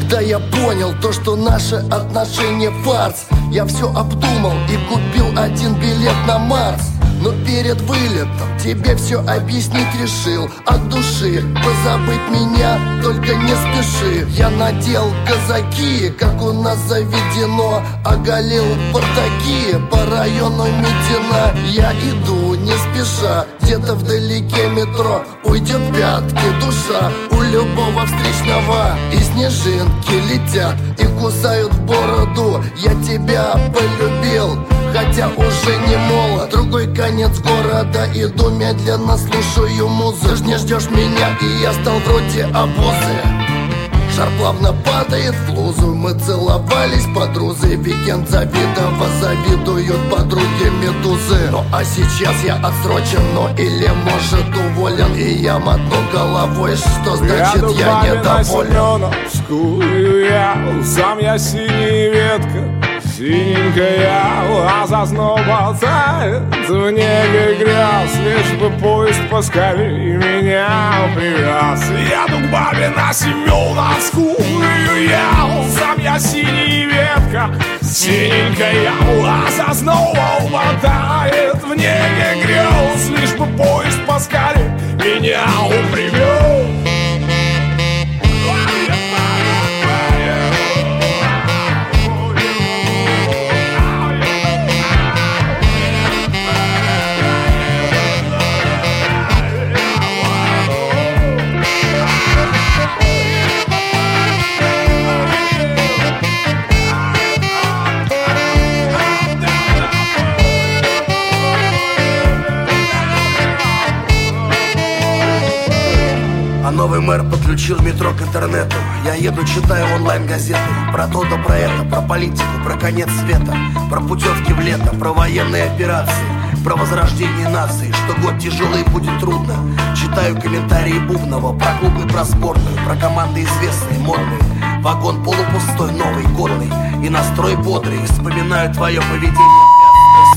Когда я понял то, что наши отношения фарс Я все обдумал и купил один билет на Марс. Но перед вылетом тебе все объяснить решил От души позабыть меня, только не спеши. Я надел казаки, как у нас заведено Оголил бардаки по району Медина. Я иду не спеша, где-то вдалеке метро Уйдет пятки душа. У любого встречного И снежинки летят. И кусают бороду. Я тебя полюбил хотя уже не молод. Другой конец города, иду медленно, слушаю музыку. Ты ж не ждешь меня, и я стал вроде обузы Шар плавно падает в лузу. Мы целовались под розы Викенд Завидова завидуют подруги Медузы. Ну а сейчас я отсрочен, ну или может уволен. И я мотну головой, что значит я, я недоволен. я, сам я синяя ветка Синенькая лоза снова болтает В небе гряз Лишь бы поезд поскорее меня привез Еду к бабе на Семеновскую я Сам я синий ветка. Синенькая лоза снова болтает В небе гряз Лишь бы поезд поскорее меня привез Новый мэр подключил метро к интернету. Я еду, читаю онлайн-газеты. Про то да про это, про политику, про конец света Про путевки в лето, про военные операции Про возрождение нации, что год тяжелый будет трудно. Читаю комментарии Бубнова Про клубы, про сборную, про команды известные, модные. Вагон полупустой, новый, годный. И настрой бодрый Вспоминаю твое поведение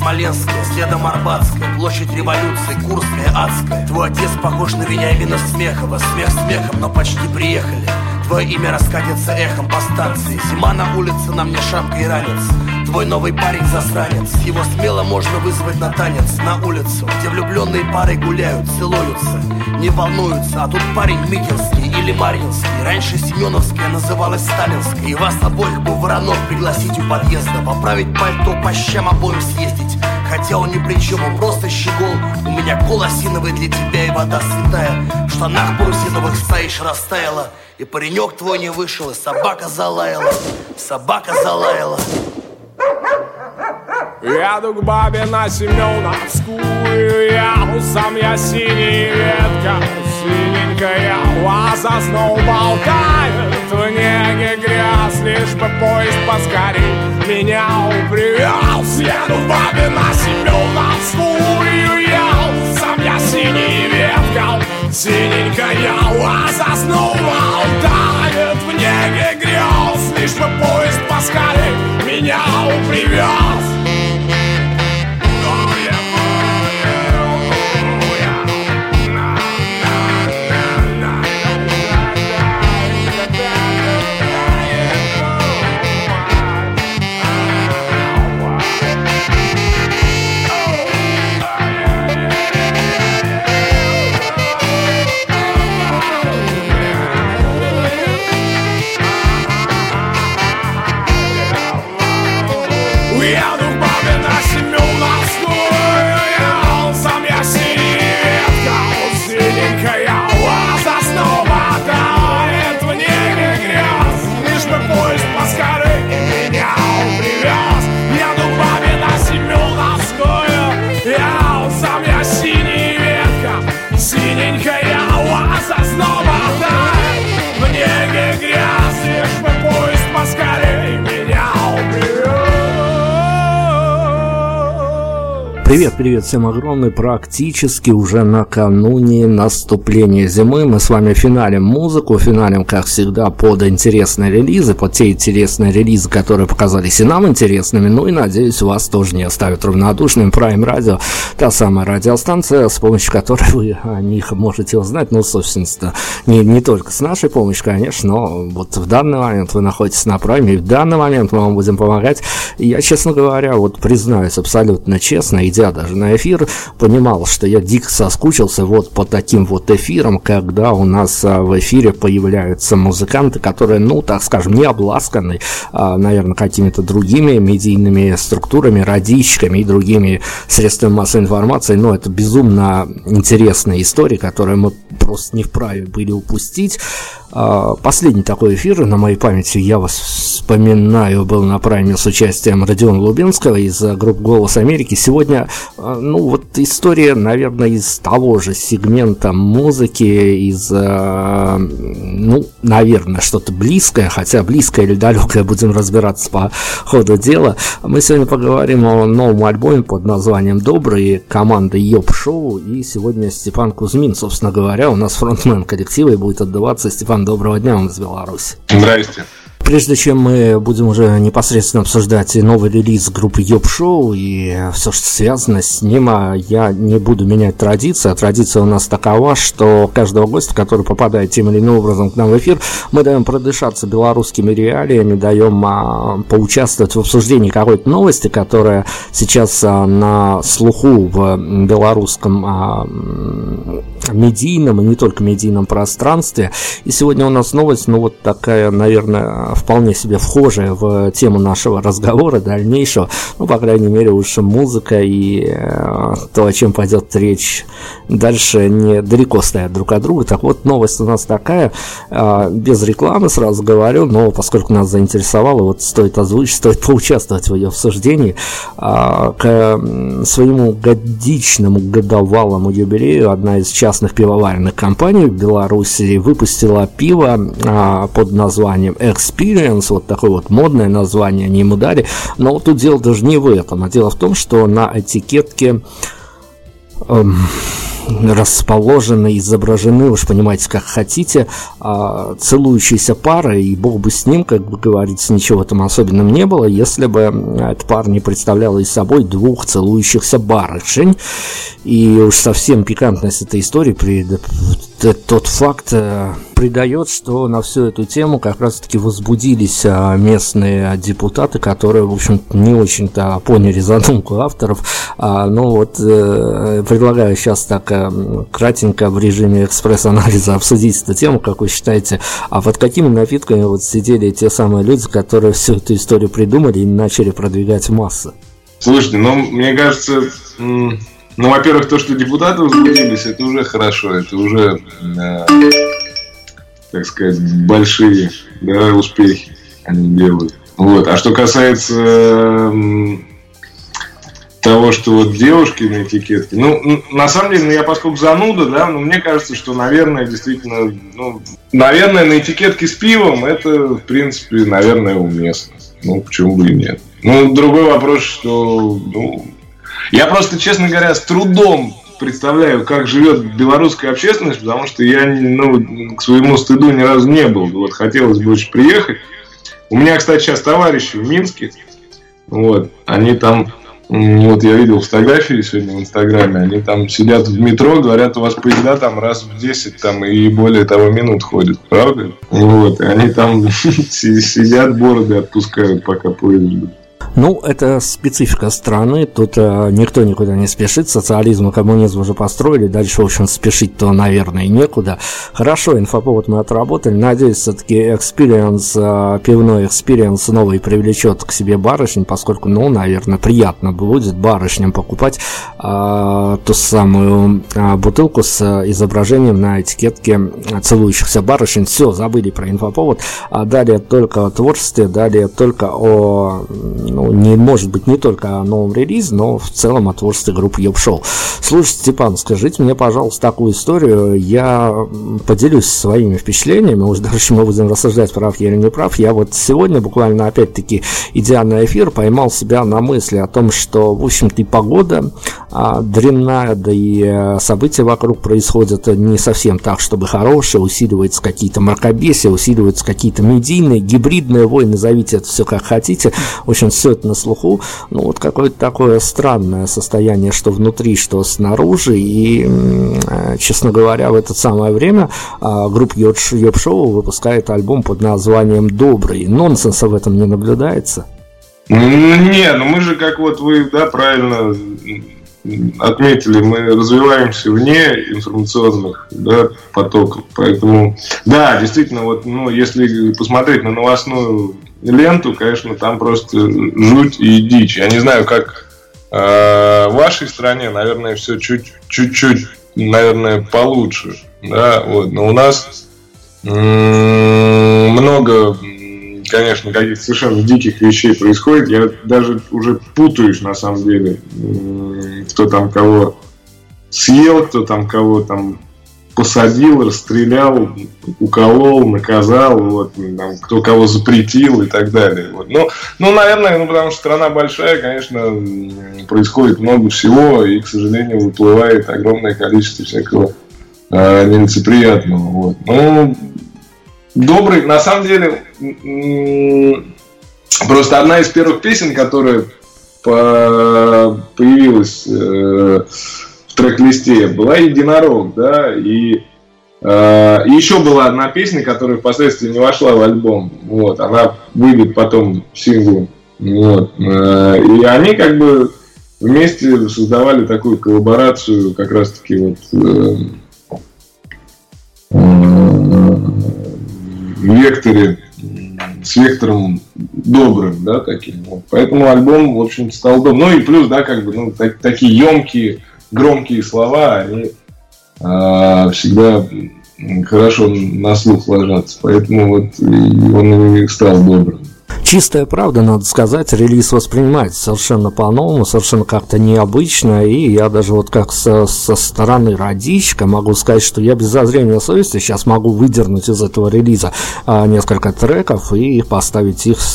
Смоленская, следом Арбатская, площадь революции, Курская, Адская. Твой отец похож на Вениамина Смехова, смех смехом, но почти приехали. Твое имя раскатится эхом по станции Зима на улице, на мне шапка и ранец Твой новый парень засранец. Его смело можно вызвать на танец На улицу, где влюбленные пары гуляют, целуются Не волнуются, а тут парень Митинский или Маринский. Раньше Семеновская называлась Сталинской. И вас обоих бы Воронов пригласить у подъезда Поправить пальто, по щам обоим съездить. Хотя он ни при чем, он просто щегол. У меня кол осиновый для тебя и вода святая. В штанах парусиновых стоишь растаяла. И паренек твой не вышел, и собака залаяла. Собака залаяла Еду к бабе на Семеновскую Я сам я синий ветка Синенькая лаза снова болтает В неге грязь, лишь бы поезд поскорей Меня привез. Еду к бабе на Семеновскую Я сам я синий ветка Синенькая лаза снова болтает В неге грязь, лишь бы поезд поскорей Меня привез Привет, привет всем огромный. Практически уже накануне наступления зимы мы с вами финалим музыку, финалим, как всегда, под интересные релизы, под те интересные релизы, которые показались и нам интересными, ну и, надеюсь, вас тоже не оставят равнодушным. Prime Radio, та самая радиостанция, с помощью которой вы о них можете узнать, ну, собственно, не, не только с нашей помощью, конечно, но вот в данный момент вы находитесь на Prime, и в данный момент мы вам будем помогать. Я, честно говоря, вот признаюсь абсолютно честно, идя даже на эфир, понимал, что я дико соскучился вот по таким вот эфирам, когда у нас а, в эфире появляются музыканты, которые, ну, так скажем, не обласканы, а, наверное, какими-то другими медийными структурами, радищиками и другими средствами массовой информации, но это безумно интересная история, которую мы просто не вправе были упустить. А, последний такой эфир на моей памяти, я вас вспоминаю, был на прайме с участием Родиона Лубинского из группы «Голос Америки». Сегодня, ну вот история, наверное, из того же сегмента музыки, из, а, ну, наверное, что-то близкое, хотя близкое или далекое будем разбираться по ходу дела. Мы сегодня поговорим о новом альбоме под названием «Добрый» команды Йоп Шоу, и сегодня Степан Кузьмин, собственно говоря, у нас фронтмен коллектива, и будет отдаваться Степан доброго дня вам из Беларуси. Здрасте. Прежде чем мы будем уже непосредственно обсуждать новый релиз группы Йоп Шоу и все, что связано с ним, а я не буду менять традиции. А традиция у нас такова, что каждого гостя, который попадает тем или иным образом к нам в эфир, мы даем продышаться белорусскими реалиями, даем а, поучаствовать в обсуждении какой-то новости, которая сейчас а, на слуху в белорусском а, медийном и не только медийном пространстве. И сегодня у нас новость, ну вот такая, наверное, вполне себе вхожая в тему нашего разговора дальнейшего. Ну, по крайней мере, уж музыка и э, то, о чем пойдет речь дальше, не далеко стоят друг от друга. Так вот, новость у нас такая, э, без рекламы сразу говорю, но поскольку нас заинтересовало, вот стоит озвучить, стоит поучаствовать в ее обсуждении. Э, к своему годичному годовалому юбилею одна из частных частных пивоваренных компаний в Беларуси выпустила пиво а, под названием Experience, вот такое вот модное название они ему дали, но тут дело даже не в этом, а дело в том, что на этикетке эм, расположены, изображены, уж понимаете, как хотите, а, целующиеся пары, и бог бы с ним, как бы говорится, ничего там особенного не было, если бы эта пара не представляла из собой двух целующихся барышень. И уж совсем пикантность этой истории, при, тот факт э, придает, что на всю эту тему как раз-таки возбудились а, местные депутаты, которые, в общем не очень-то поняли задумку авторов. А, ну вот, э, предлагаю сейчас так э, кратенько в режиме экспресс-анализа обсудить эту тему, как вы считаете, а под какими напитками вот сидели те самые люди, которые всю эту историю придумали и начали продвигать в массы? Слушайте, ну, мне кажется, ну, во-первых, то, что депутаты возбудились, это уже хорошо, это уже э, так сказать, большие да, успехи они делают. Вот. А что касается того, что вот девушки на этикетке, ну, на самом деле, ну, я поскольку зануда, да, но мне кажется, что, наверное, действительно, ну, наверное, на этикетке с пивом это, в принципе, наверное, уместно. Ну, почему бы и нет. Ну, другой вопрос, что, ну, я просто, честно говоря, с трудом представляю, как живет белорусская общественность, потому что я ну, к своему стыду ни разу не был. Вот хотелось бы очень приехать. У меня, кстати, сейчас товарищи в Минске. Вот, они там, вот я видел фотографии сегодня в Инстаграме, они там сидят в метро, говорят, у вас поезда там раз в 10 там и более того минут ходят, правда? Вот, они там сидят, бороды отпускают, пока поезд ждут. Ну, это специфика страны, тут э, никто никуда не спешит, социализм и коммунизм уже построили, дальше, в общем, спешить-то, наверное, некуда. Хорошо, инфоповод мы отработали, надеюсь, все-таки experience, э, пивной experience новый привлечет к себе барышень, поскольку, ну, наверное, приятно будет барышням покупать э, ту самую э, бутылку с изображением на этикетке целующихся барышень. Все, забыли про инфоповод, а далее только о творчестве, далее только о ну, ну, не может быть не только о новом релизе, но в целом о творчестве группы Йоп Шоу. Слушайте, Степан, скажите мне, пожалуйста, такую историю. Я поделюсь своими впечатлениями, уже дальше мы будем рассуждать, прав я или не прав. Я вот сегодня буквально, опять-таки, на эфир, поймал себя на мысли о том, что, в общем-то, и погода а, дрянная, да и э, события вокруг происходят не совсем так, чтобы хорошие, усиливаются какие-то мракобесия, усиливаются какие-то медийные, гибридные войны, назовите это все как хотите. В общем, все это на слуху. Ну, вот какое-то такое странное состояние, что внутри, что снаружи. И, э, честно говоря, в это самое время а, группа Йоп Шоу выпускает альбом под названием «Добрый». Нонсенса в этом не наблюдается. Не, ну мы же, как вот вы, да, правильно отметили, мы развиваемся вне информационных да, потоков. Поэтому, да, действительно, вот, ну, если посмотреть на новостную ленту, конечно, там просто жуть и дичь. Я не знаю, как э, в вашей стране, наверное, все чуть-чуть, наверное, получше. Да, вот. Но у нас много конечно, каких-то совершенно диких вещей происходит. Я даже уже путаюсь, на самом деле, кто там кого съел, кто там кого там посадил, расстрелял, уколол, наказал, вот, там, кто кого запретил и так далее. Вот. Ну, ну, наверное, ну, потому что страна большая, конечно, происходит много всего, и, к сожалению, выплывает огромное количество всякого э, нелицеприятного. Вот. Ну, добрый, на самом деле, просто одна из первых песен, которая появилась э, в трек-листе, была «Единорог», да, и э, еще была одна песня, которая впоследствии не вошла в альбом, вот, она выйдет потом синглом, вот, э, и они как бы вместе создавали такую коллаборацию, как раз-таки вот векторе, с вектором добрым, да, таким. Вот. Поэтому альбом, в общем стал добрым. Ну и плюс, да, как бы, ну, так, такие емкие, громкие слова, они а, всегда хорошо на слух ложатся. Поэтому вот он и стал добрым. Чистая правда, надо сказать, релиз воспринимается совершенно по-новому, совершенно как-то необычно, и я даже вот как со, со стороны радищика могу сказать, что я без зазрения совести сейчас могу выдернуть из этого релиза а, несколько треков и поставить их с,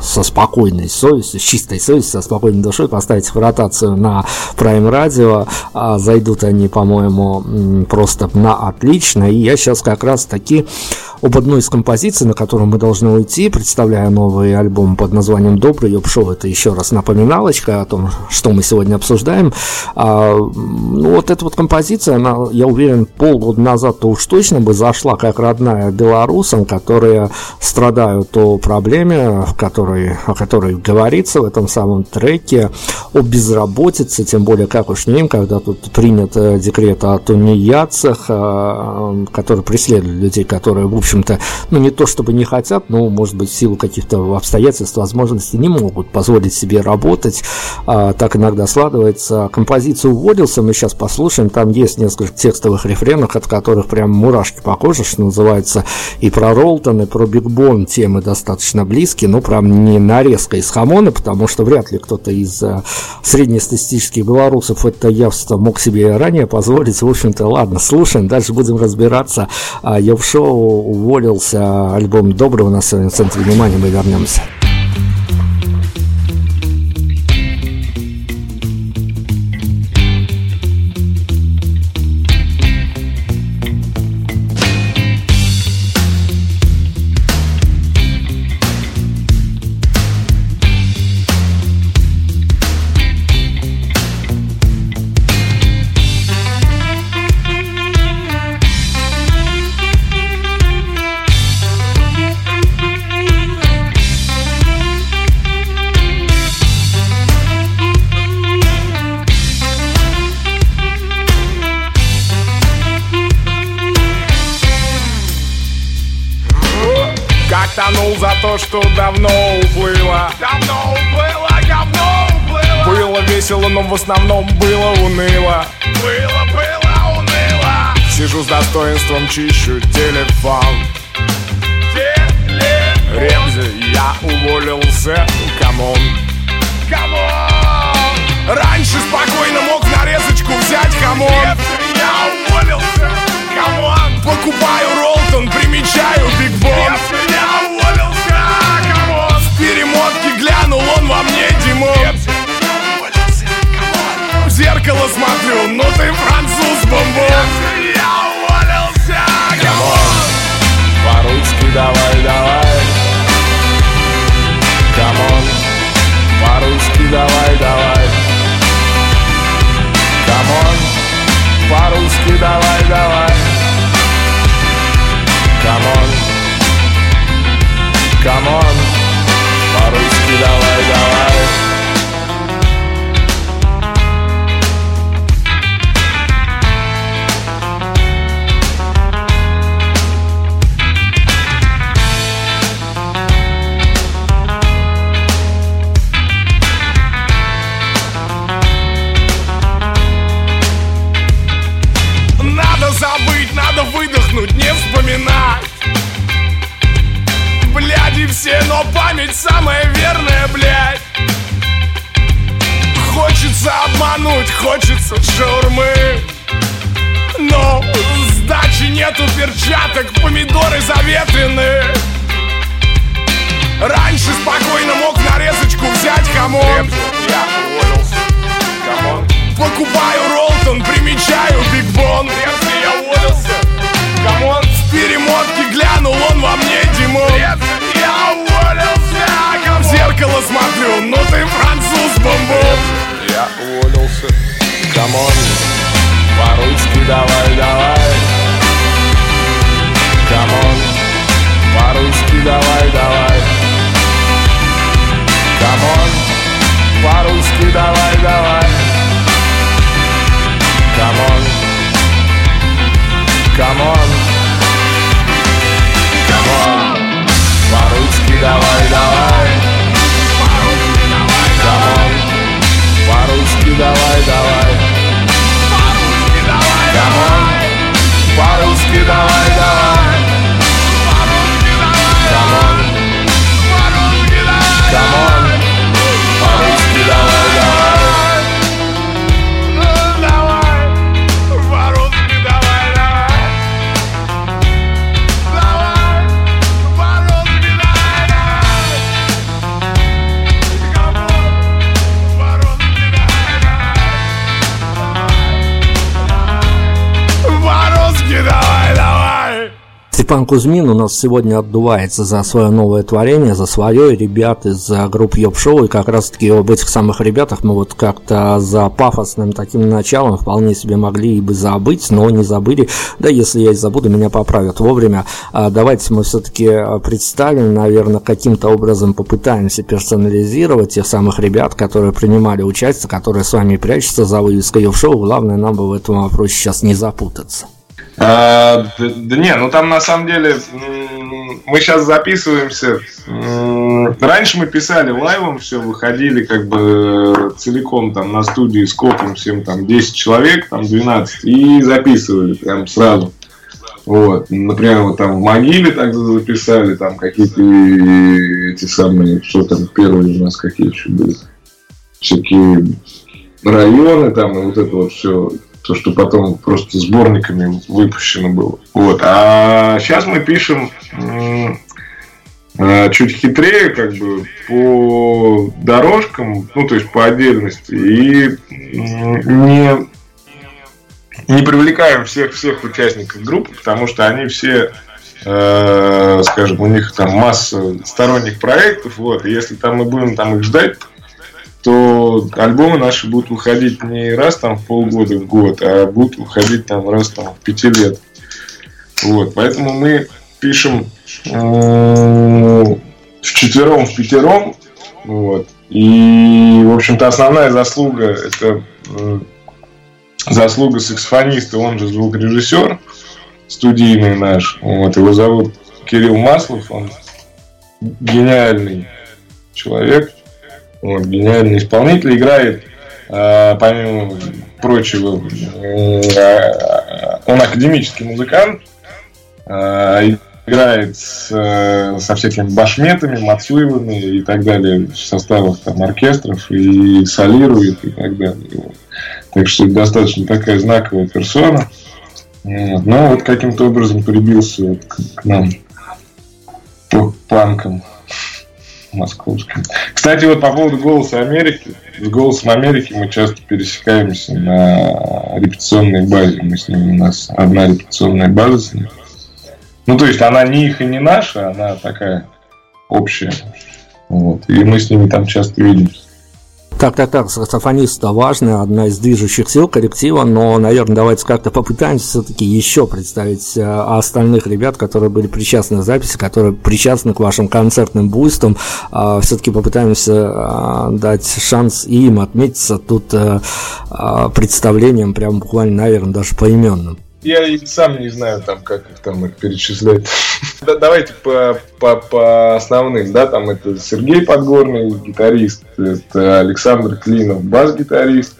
со спокойной совестью, с чистой совестью, со спокойной душой, поставить их в ротацию на Prime Radio, а, зайдут они, по-моему, просто на отлично, и я сейчас как раз таки об одной из композиций, на которую мы должны уйти, представляя новый альбом под названием «Добрый Йоп-шоу». Это еще раз напоминалочка о том, что мы сегодня обсуждаем. А, ну, вот эта вот композиция, она, я уверен, полгода назад-то уж точно бы зашла как родная белорусам, которые страдают о проблеме, в которой, о которой говорится в этом самом треке, о безработице, тем более, как уж не им, когда тут принят э, декрет о тунеядцах, э, который преследует людей, которые, в общем, общем-то, ну не то чтобы не хотят, но, может быть, в силу каких-то обстоятельств, возможностей не могут позволить себе работать. А, так иногда складывается. Композицию уволился, мы сейчас послушаем, там есть несколько текстовых рефренов, от которых прям мурашки по коже, что называется, и про Ролтон, и про Бигбон темы достаточно близкие, но прям не нарезка из хамона, потому что вряд ли кто-то из а, среднестатистических белорусов это явство мог себе ранее позволить. В общем-то, ладно, слушаем, дальше будем разбираться. А, Йоп-шоу уволился альбом «Доброго» на сегодня в центре внимания, мы вернемся. То, что давно уплыло Давно уплыло, давно уплыло Было весело, но в основном было уныло. Было, было уныло. Сижу с достоинством, чищу телефон. Телефон. Ребзи, я уволился, come on. Раньше спокойно мог нарезочку взять, come on. Я уволился, камон. Покупаю Ролтон, примечаю Биг Бон зеркало смотрю, ну ты француз, bonbon. Я уволился, come on По-русски давай, давай. Come on По-русски давай, давай. Come on По-русски давай, давай. Come on Come on По-русски давай, давай Уволился, come on. По-русски давай, давай. Come on. По-русски давай, давай. Come on. По-русски давай, давай. Come on. Come on. Come on. По-русски давай, давай По-русски давай, давай. Come on По-русски давай, давай. Come on Come on По-русски Степан Кузьмин у нас сегодня отдувается за свое новое творение, за свое, и ребят из э, группы Йоп Шоу, и как раз таки об этих самых ребятах мы вот как-то за пафосным таким началом вполне себе могли и бы забыть, но не забыли, да если я и забуду, меня поправят вовремя. А давайте мы все-таки представим, наверное, каким-то образом попытаемся персонализировать тех самых ребят, которые принимали участие, которые с вами прячутся за вывеской Йоп Шоу, главное нам бы в этом вопросе сейчас не запутаться. А, да, да не, ну там на самом деле мы сейчас записываемся. Раньше мы писали лайвом, все выходили как бы целиком там на студии с копом всем там 10 человек, там 12, и записывали прям сразу. Вот, например, вот там в могиле так записали, там какие-то эти самые, что там первые у нас какие еще были, всякие районы там и вот это вот все то, что потом просто сборниками выпущено было. Вот. А сейчас мы пишем э, чуть хитрее, как бы по дорожкам, ну то есть по отдельности, и не не привлекаем всех всех участников группы, потому что они все э, скажем, у них там масса сторонних проектов, вот, и если там мы будем там их ждать, то альбомы наши будут выходить не раз там в полгода, в год, а будут выходить там раз там в пяти лет. Вот, поэтому мы пишем в четвером, в пятером, вот, и, в общем-то, основная заслуга это заслуга саксофониста, он же звукорежиссер студийный наш, вот, его зовут Кирилл Маслов, он гениальный человек, вот, гениальный исполнитель, играет, э, помимо прочего, э, он академический музыкант, э, играет с, э, со всякими башметами, мацуевыми и так далее в составах там оркестров и солирует и так далее. Вот. Так что достаточно такая знаковая персона. Вот. Но вот каким-то образом прибился вот к, к нам по панкам московским. Кстати, вот по поводу «Голоса Америки». С «Голосом Америки» мы часто пересекаемся на репетиционной базе. Мы с ними, у нас одна репетиционная база с ними. Ну, то есть она не их и не наша, она такая общая. Вот. И мы с ними там часто видимся. Так, так, так, саксофонист важно, одна из движущих сил коллектива, но, наверное, давайте как-то попытаемся все-таки еще представить э, остальных ребят, которые были причастны к записи, которые причастны к вашим концертным буйствам. А, все-таки попытаемся а, дать шанс им отметиться тут э, а, представлением, прям буквально, наверное, даже поименным. Я и сам не знаю, там, как их там их перечислять. да, давайте по, по, по основным, да, там это Сергей Подгорный, гитарист, это Александр Клинов, бас-гитарист,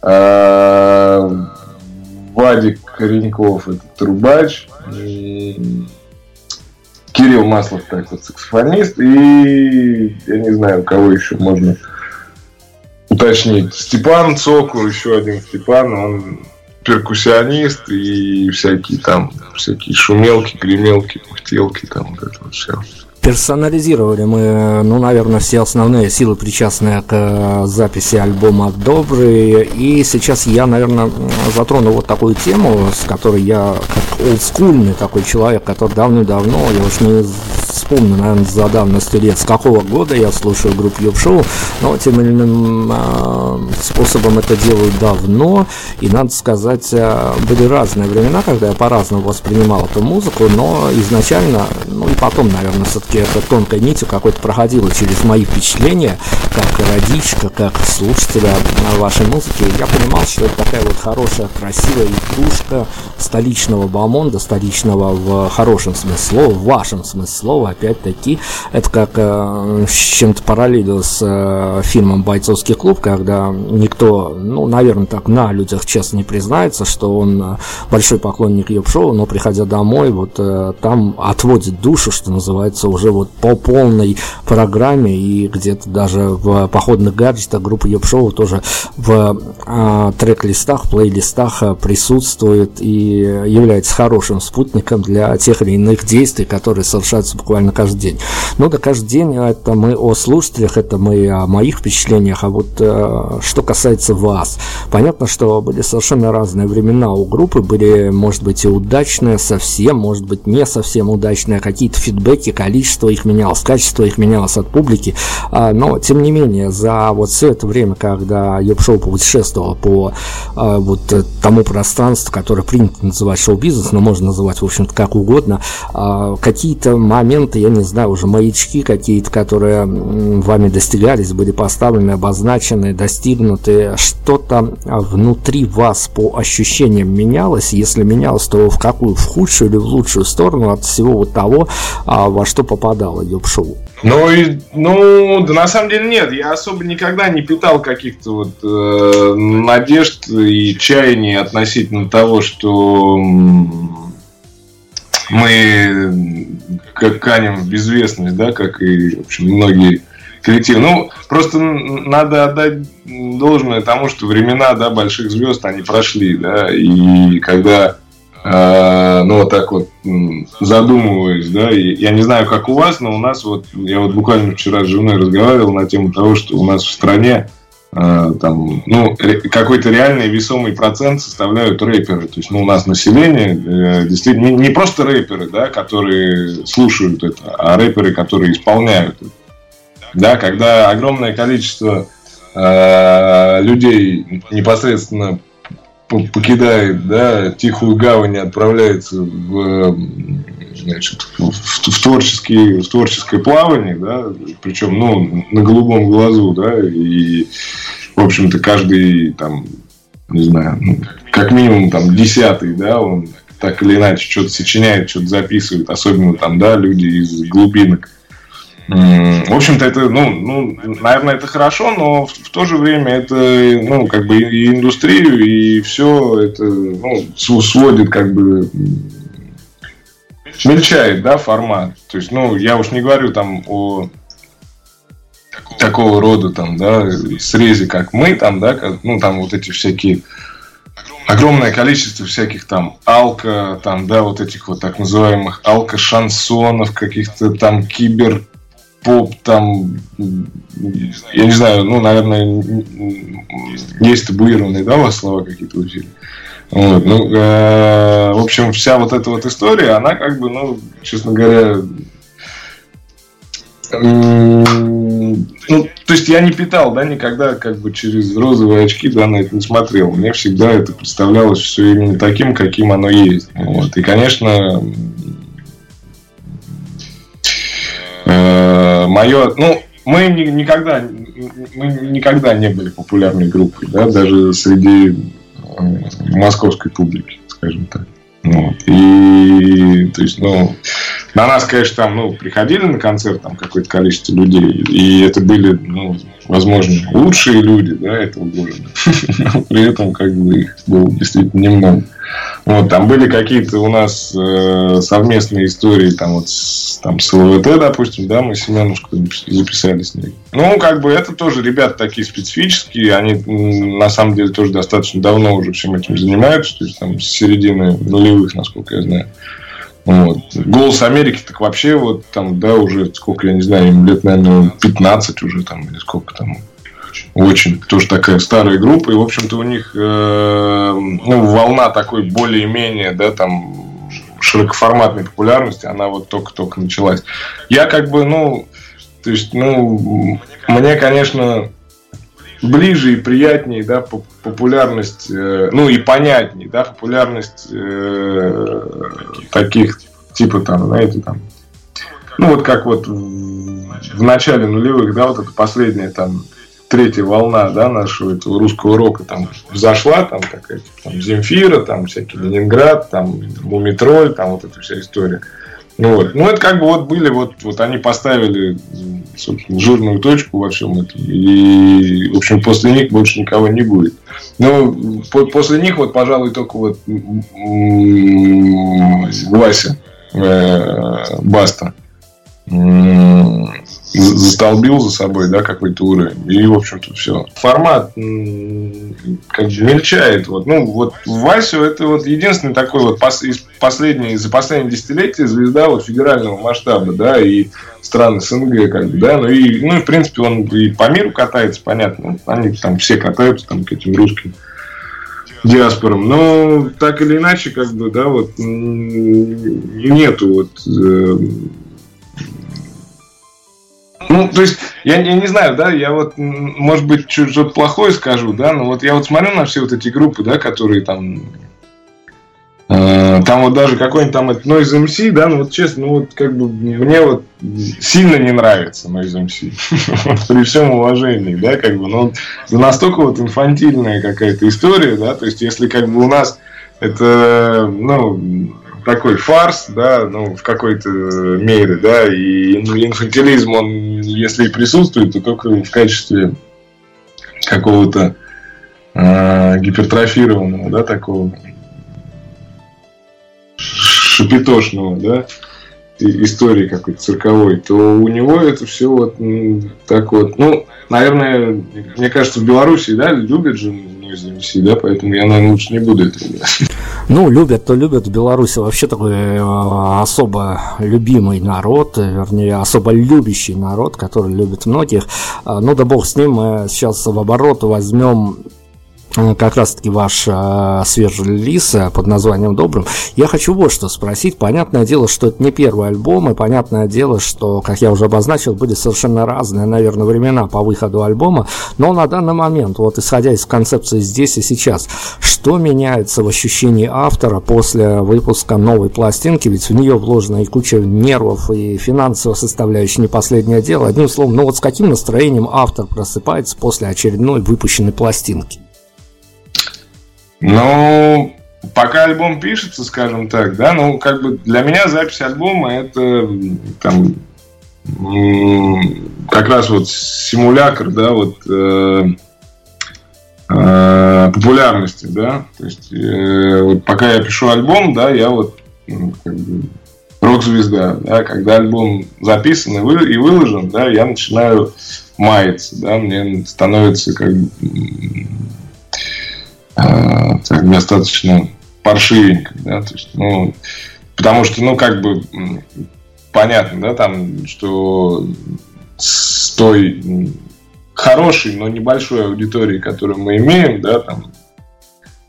а, Вадик Кореньков, это трубач, Кирилл Маслов, так вот, саксофонист, и я не знаю, кого еще можно уточнить. Степан Цоку, еще один Степан, он перкуссионист и всякие там, всякие шумелки, гремелки, пыхтелки, там вот это вот все. Персонализировали мы, ну, наверное, все основные силы, причастные к э, записи альбома «Добрые». И сейчас я, наверное, затрону вот такую тему, с которой я, как олдскульный такой человек, который давно-давно, я уж не вспомню, наверное, за давностью лет, с какого года я слушаю группу Юб-шоу, но тем или иным э, способом это делаю давно, и, надо сказать, э, были разные времена, когда я по-разному воспринимал эту музыку, но изначально, ну и потом, наверное, все-таки это тонкой нитью какой-то проходило через мои впечатления, как родичка, как слушателя вашей музыки, я понимал, что это такая вот хорошая, красивая игрушка столичного бомонда, столичного в хорошем смысле слова, в вашем смысле слова, опять-таки, это как э, с чем-то параллелью с э, фильмом «Бойцовский клуб», когда никто, ну, наверное, так на людях честно не признается, что он э, большой поклонник Йоп-шоу, но приходя домой, вот э, там отводит душу, что называется, уже вот по полной программе, и где-то даже в походных гаджетах группы Йоп-шоу тоже в э, трек-листах, плейлистах э, присутствует и является хорошим спутником для тех или иных действий, которые совершаются буквально буквально каждый день. Ну да, каждый день это мы о слушателях, это мы о моих впечатлениях, а вот э, что касается вас. Понятно, что были совершенно разные времена у группы, были, может быть, и удачные совсем, может быть, не совсем удачные, какие-то фидбэки, количество их менялось, качество их менялось от публики, а, но, тем не менее, за вот все это время, когда Ёб-шоу путешествовал по а, вот тому пространству, которое принято называть шоу-бизнес, но можно называть, в общем-то, как угодно, а, какие-то моменты моменты, я не знаю, уже маячки какие-то, которые вами достигались, были поставлены, обозначены, достигнуты, что-то внутри вас по ощущениям менялось, если менялось, то в какую, в худшую или в лучшую сторону от всего вот того, а, во что попадало Йоп-шоу? Ну, и, ну, да на самом деле нет. Я особо никогда не питал каких-то вот э, надежд и чаяний относительно того, что мы как канем в безвестность, да, как и, в общем, многие коллективы. Ну, просто надо отдать должное тому, что времена, да, больших звезд, они прошли, да, и когда э, ну, вот так вот задумываюсь, да, и я не знаю, как у вас, но у нас вот, я вот буквально вчера с женой разговаривал на тему того, что у нас в стране там, ну, какой-то реальный весомый процент составляют рэперы. То есть, ну, у нас население э, действительно не, не просто рэперы, да, которые слушают это, а рэперы, которые исполняют это. Да, когда огромное количество э, людей непосредственно покидает да, тихую гавань и отправляется в, значит, в, в, творческие, в творческое плавание, да, причем ну, на голубом глазу, да, и, в общем-то, каждый там, не знаю, ну, как минимум там десятый, да, он так или иначе что-то сочиняет, что-то записывает, особенно там, да, люди из глубинок. В общем-то, это, ну, ну, наверное, это хорошо, но в, в то же время это, ну, как бы и индустрию, и все это, ну, сводит как бы мельчает, да, формат. То есть, ну, я уж не говорю там о такого рода там, да, срезе, как мы там, да, как, ну, там вот эти всякие огромное количество всяких там алка, там, да, вот этих вот так называемых алка-шансонов, каких-то там кибер поп, там, я не знаю, ну, наверное, есть табуированные, да, у вас слова какие-то в эфире? Вот, ну, э, в общем, вся вот эта вот история, она как бы, ну, честно говоря, ну, то есть я не питал, да, никогда как бы через розовые очки, да, на это не смотрел. Мне всегда это представлялось все именно таким, каким оно есть. Вот. И, конечно, э, мое, ну, мы никогда, мы никогда не были популярной группой, да, даже среди московской публики, скажем так. Вот. И, то есть, ну, на нас, конечно, там, ну, приходили на концерт там какое-то количество людей, и это были, ну, возможно, лучшие люди, да, этого города. Но при этом, как бы, их было действительно немного. Вот, там были какие-то у нас э, совместные истории, там вот с, там, с ЛВТ, допустим, да, мы Семеновскую записали с ней. Ну, как бы это тоже ребята такие специфические, они на самом деле тоже достаточно давно уже всем этим занимаются, то есть там с середины нулевых, насколько я знаю. Вот. Голос Америки так вообще вот там, да, уже сколько, я не знаю, им лет, наверное, 15 уже там, или сколько там, очень тоже такая старая группа, и, в общем-то, у них э, ну, волна такой более-менее, да, там, широкоформатной популярности, она вот только-только началась. Я как бы, ну, то есть, ну, мне, конечно, ближе и приятнее, да, популярность, э, ну и понятнее, да, популярность э, таких, типа там, знаете, там, ну вот как вот в, начале нулевых, да, вот это последняя там третья волна, да, нашего этого русского рока там взошла, там такая, типа, там Земфира, там всякий Ленинград, там Мумитроль, там вот эта вся история. Ну, вот. ну, это как бы вот были, вот, вот они поставили, собственно, жирную точку во всем этом. И, в общем, после них больше никого не будет. Ну, по после них вот, пожалуй, только вот Вася э, Баста застолбил за собой, да, какой-то уровень. И, в общем-то, все. Формат как бы мельчает. Вот. Ну, вот Васю это вот единственный такой вот пос, из последней, за последние десятилетия звезда вот федерального масштаба, да, и страны СНГ, как бы, да, ну и, ну, и, в принципе, он и по миру катается, понятно, они там все катаются там к этим русским диаспорам. Но так или иначе, как бы, да, вот нету вот э, ну, то есть, я, я не знаю, да, я вот, может быть, что-то плохое скажу, да, но вот я вот смотрю на все вот эти группы, да, которые там э, там вот даже какой-нибудь там Noise MC, да, ну вот честно, ну вот как бы мне вот сильно не нравится Noise MC. При всем уважении, да, как бы, ну настолько вот инфантильная какая-то история, да, то есть если как бы у нас это, ну, такой фарс, да, ну, в какой-то мере, да, и инфантилизм, он, если и присутствует, то только в качестве какого-то э, гипертрофированного, да, такого шапитошного, да, истории какой-то цирковой, то у него это все вот так вот, ну, наверное, мне кажется, в Беларуси, да, любят же Noise да, поэтому я, наверное, лучше не буду это делать. Ну, любят, то любят. В Беларуси вообще такой э, особо любимый народ, вернее, особо любящий народ, который любит многих. А, ну, да бог с ним, мы сейчас в оборот возьмем Э, как раз-таки ваш э, свежий релиз э, под названием «Добрым». Я хочу вот что спросить. Понятное дело, что это не первый альбом, и понятное дело, что, как я уже обозначил, будет совершенно разные, наверное, времена по выходу альбома, но на данный момент, вот исходя из концепции здесь и сейчас, что меняется в ощущении автора после выпуска новой пластинки, ведь в нее вложена и куча нервов, и финансовая составляющая, не последнее дело. Одним словом, ну вот с каким настроением автор просыпается после очередной выпущенной пластинки? Ну, пока альбом пишется, скажем так, да, ну, как бы для меня запись альбома это там как раз вот симулятор, да, вот э, э, популярности, да, то есть э, вот пока я пишу альбом, да, я вот ну, как бы рок-звезда, да, когда альбом записан и, вы, и выложен, да, я начинаю маяться, да, мне становится как так, достаточно паршивенько, да, то есть, ну, потому что, ну, как бы понятно, да, там, что с той хорошей, но небольшой аудиторией, которую мы имеем, да, там,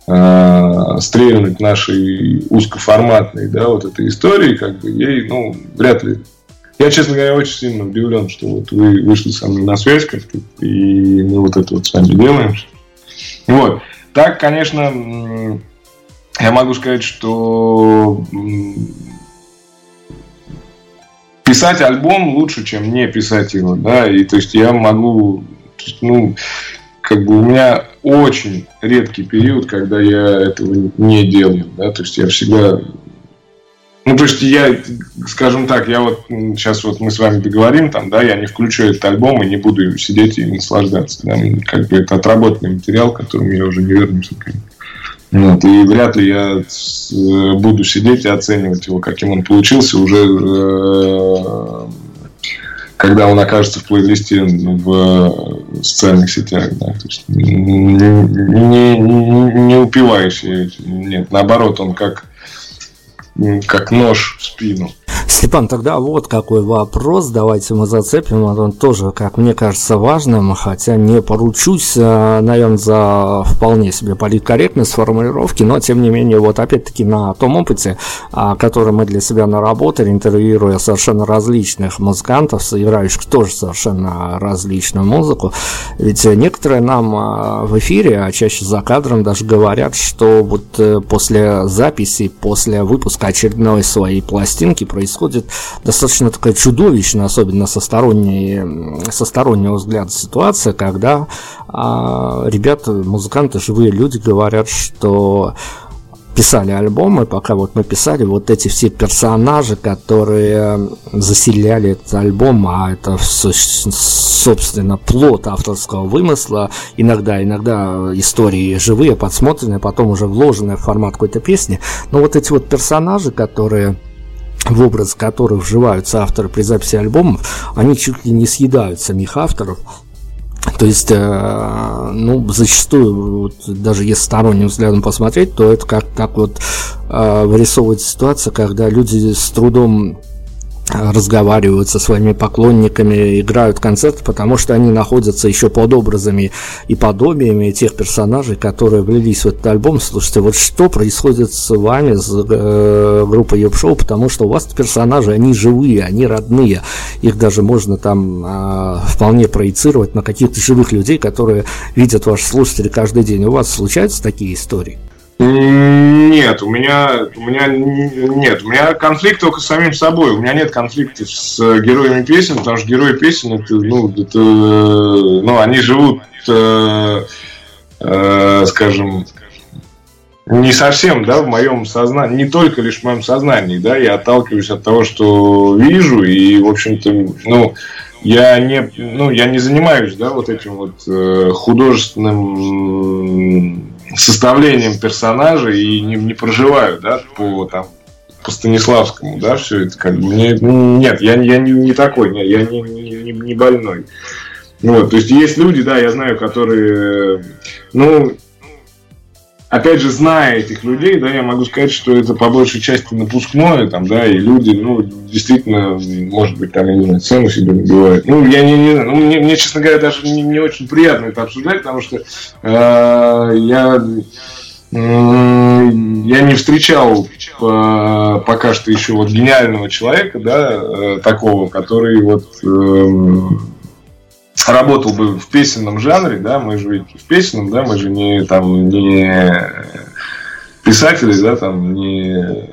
э, стрельнуть нашей узкоформатной, да, вот этой истории, как бы ей, ну, вряд ли. Я, честно говоря, очень сильно удивлен, что вот вы вышли со мной на связь как-то, и мы вот это вот с вами делаем. Вот. Так, конечно, я могу сказать, что писать альбом лучше, чем не писать его, да, и то есть я могу, ну, как бы у меня очень редкий период, когда я этого не делаю, да, то есть я всегда ну, то есть я, скажем так, я вот сейчас вот мы с вами договорим, там, да, я не включу этот альбом и не буду сидеть и наслаждаться. Да, как бы это отработанный материал, к которому я уже не вернусь. Вот, и вряд ли я э, буду сидеть и оценивать его, каким он получился уже э, когда он окажется в плейлисте в социальных сетях. Да. То есть не, не, не упиваюсь. Нет, наоборот, он как как нож в спину. Степан, тогда вот какой вопрос, давайте мы зацепим, он тоже, как мне кажется, важным, хотя не поручусь, э, наверное, за вполне себе политкорректность формулировки, но тем не менее, вот опять-таки на том опыте, а, который мы для себя наработали, интервьюируя совершенно различных музыкантов, играющих тоже совершенно различную музыку, ведь некоторые нам а, в эфире, а чаще за кадром даже говорят, что вот э, после записи, после выпуска очередной своей пластинки происходит происходит достаточно такая чудовищная, особенно со, сторонней, со стороннего взгляда ситуация, когда а, ребята, музыканты, живые люди говорят, что писали альбомы, пока вот мы писали вот эти все персонажи, которые заселяли этот альбом, а это собственно плод авторского вымысла, иногда, иногда истории живые, подсмотренные, потом уже вложенные в формат какой-то песни, но вот эти вот персонажи, которые в образ которых вживаются авторы при записи альбомов, они чуть ли не съедают самих авторов. То есть, э, ну, зачастую, вот, даже если сторонним взглядом посмотреть, то это как, как вот э, вырисовывается ситуация, когда люди с трудом разговаривают со своими поклонниками, играют концерты, потому что они находятся еще под образами и подобиями тех персонажей, которые влились в этот альбом. Слушайте, вот что происходит с вами, с э, группой Йоп Шоу, потому что у вас персонажи, они живые, они родные. Их даже можно там э, вполне проецировать на каких-то живых людей, которые видят ваши слушатели каждый день. У вас случаются такие истории? Нет, у меня, у меня нет, у меня конфликт только с самим собой. У меня нет конфликта с героями песен, потому что герои песен это, ну, это, ну, они живут, э, э, скажем, не совсем, да, в моем сознании, не только лишь в моем сознании, да, я отталкиваюсь от того, что вижу, и, в общем-то, ну, я не, ну, я не занимаюсь, да, вот этим вот э, художественным составлением персонажа и не, не проживаю, да, по там по Станиславскому, да, все это как бы мне, нет, я, я не, не такой, нет, я не, не, не больной. Вот, то есть есть люди, да, я знаю, которые, ну, опять же, зная этих людей, да, я могу сказать, что это по большей части напускное, там, да, и люди, ну, действительно, может быть, там, я не знаю, цену себе набивают. Ну, я не, не ну, мне, мне, честно говоря, даже не, не очень приятно это обсуждать, потому что э, я я не встречал э, пока что еще вот гениального человека, да, э, такого, который вот эм, работал бы в песенном жанре, да, мы же ведь в песенном, да, мы же не там не писатели, да, там не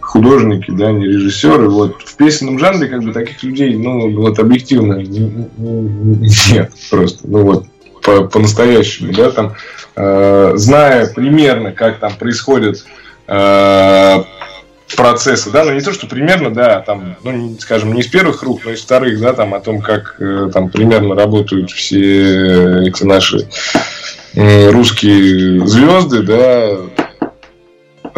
художники, да, не режиссеры. Вот в песенном жанре как бы таких людей, ну, вот объективно нет просто. Ну вот по- по-настоящему, да, там, э, зная примерно, как там происходит э, процесса, да, но ну, не то, что примерно, да, там, ну, скажем, не из первых рук, но из вторых, да, там, о том, как э, там примерно работают все эти наши русские звезды, да,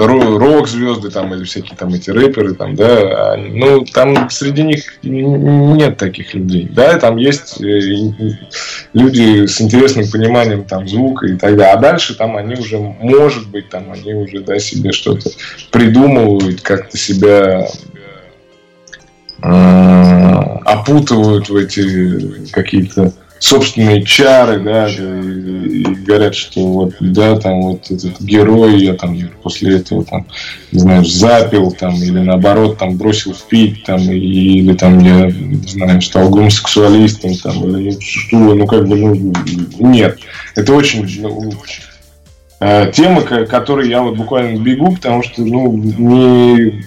рок-звезды там или всякие там эти рэперы там, да, ну, там среди них нет таких людей, да, там есть э, люди с интересным пониманием там звука и так далее, а дальше там они уже, может быть, там они уже, да, себе что-то придумывают, как-то себя э, опутывают в эти какие-то собственные чары, да, и, и говорят, что вот, да, там вот этот герой, я там после этого там, не знаю, запил там, или наоборот там бросил пить там, и, или там я, не знаю, стал гомосексуалистом там, или что, ну как бы, ну, нет. Это очень, ну, э, тема, которой я вот буквально бегу, потому что, ну, не,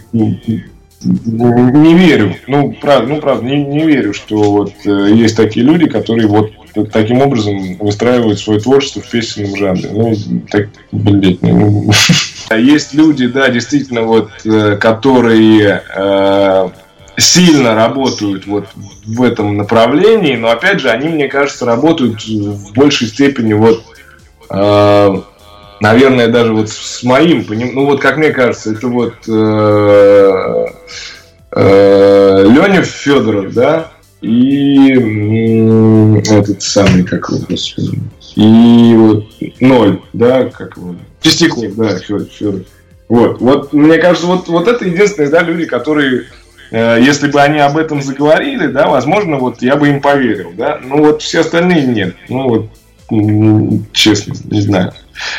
не верю. Ну, правда, ну, правда, не, не верю, что вот э, есть такие люди, которые вот таким образом выстраивают свое творчество в песенном жанре. Ну, так, блядь, ну... Есть люди, да, действительно, вот, э, которые э, сильно работают вот в этом направлении, но опять же, они, мне кажется, работают в большей степени вот э, наверное, даже вот с моим, ну вот как мне кажется, это вот э, э, Леня Федоров, да, и этот самый, как его, господи, и вот ноль, да, как его, Чистяков, да, Федор, Федор. Вот, вот, мне кажется, вот, вот это единственные, да, люди, которые, э, если бы они об этом заговорили, да, возможно, вот я бы им поверил, да, ну вот все остальные нет, ну вот, честно, не знаю.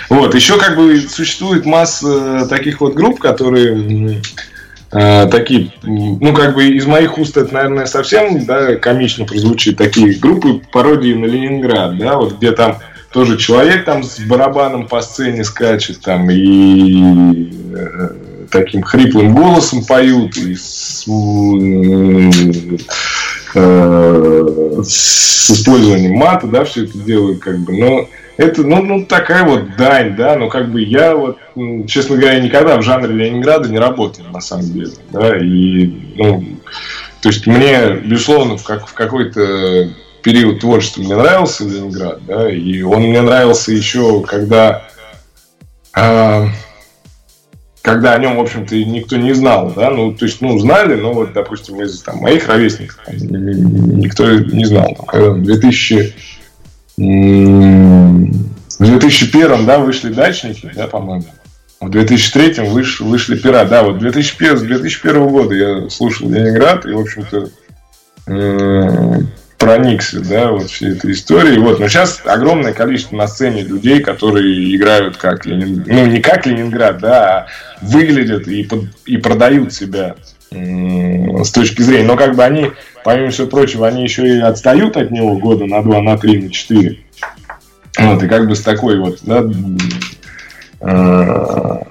Вот, еще как бы существует масса таких вот групп, которые э, такие, ну, как бы из моих уст это, наверное, совсем, да, комично прозвучит, такие группы пародии на Ленинград, да, вот где там тоже человек там с барабаном по сцене скачет там и э, таким хриплым голосом поют и с, э, с использованием мата, да, все это делают как бы, но это, ну, ну, такая вот дань, да, но как бы я вот, честно говоря, никогда в жанре Ленинграда не работал, на самом деле, да, и, ну, то есть мне, безусловно, в, как, в какой-то период творчества мне нравился Ленинград, да, и он мне нравился еще, когда, э, когда о нем, в общем-то, никто не знал, да, ну, то есть, ну, знали, но вот, допустим, из там, моих ровесников никто не знал, там, когда в 2000 в 2001 да, вышли дачники, да, по-моему. В 2003 выш, вышли пера. Да, вот 2001, с 2001 года я слушал Ленинград и, в общем-то, э, проникся, да, вот всей этой истории. Вот, но сейчас огромное количество на сцене людей, которые играют как Ленинград, ну, не как Ленинград, да, а выглядят и, под, и продают себя с точки зрения. Но как бы они, помимо всего прочего, они еще и отстают от него года на два, на три, на четыре. Вот, и как бы с такой вот, да, э,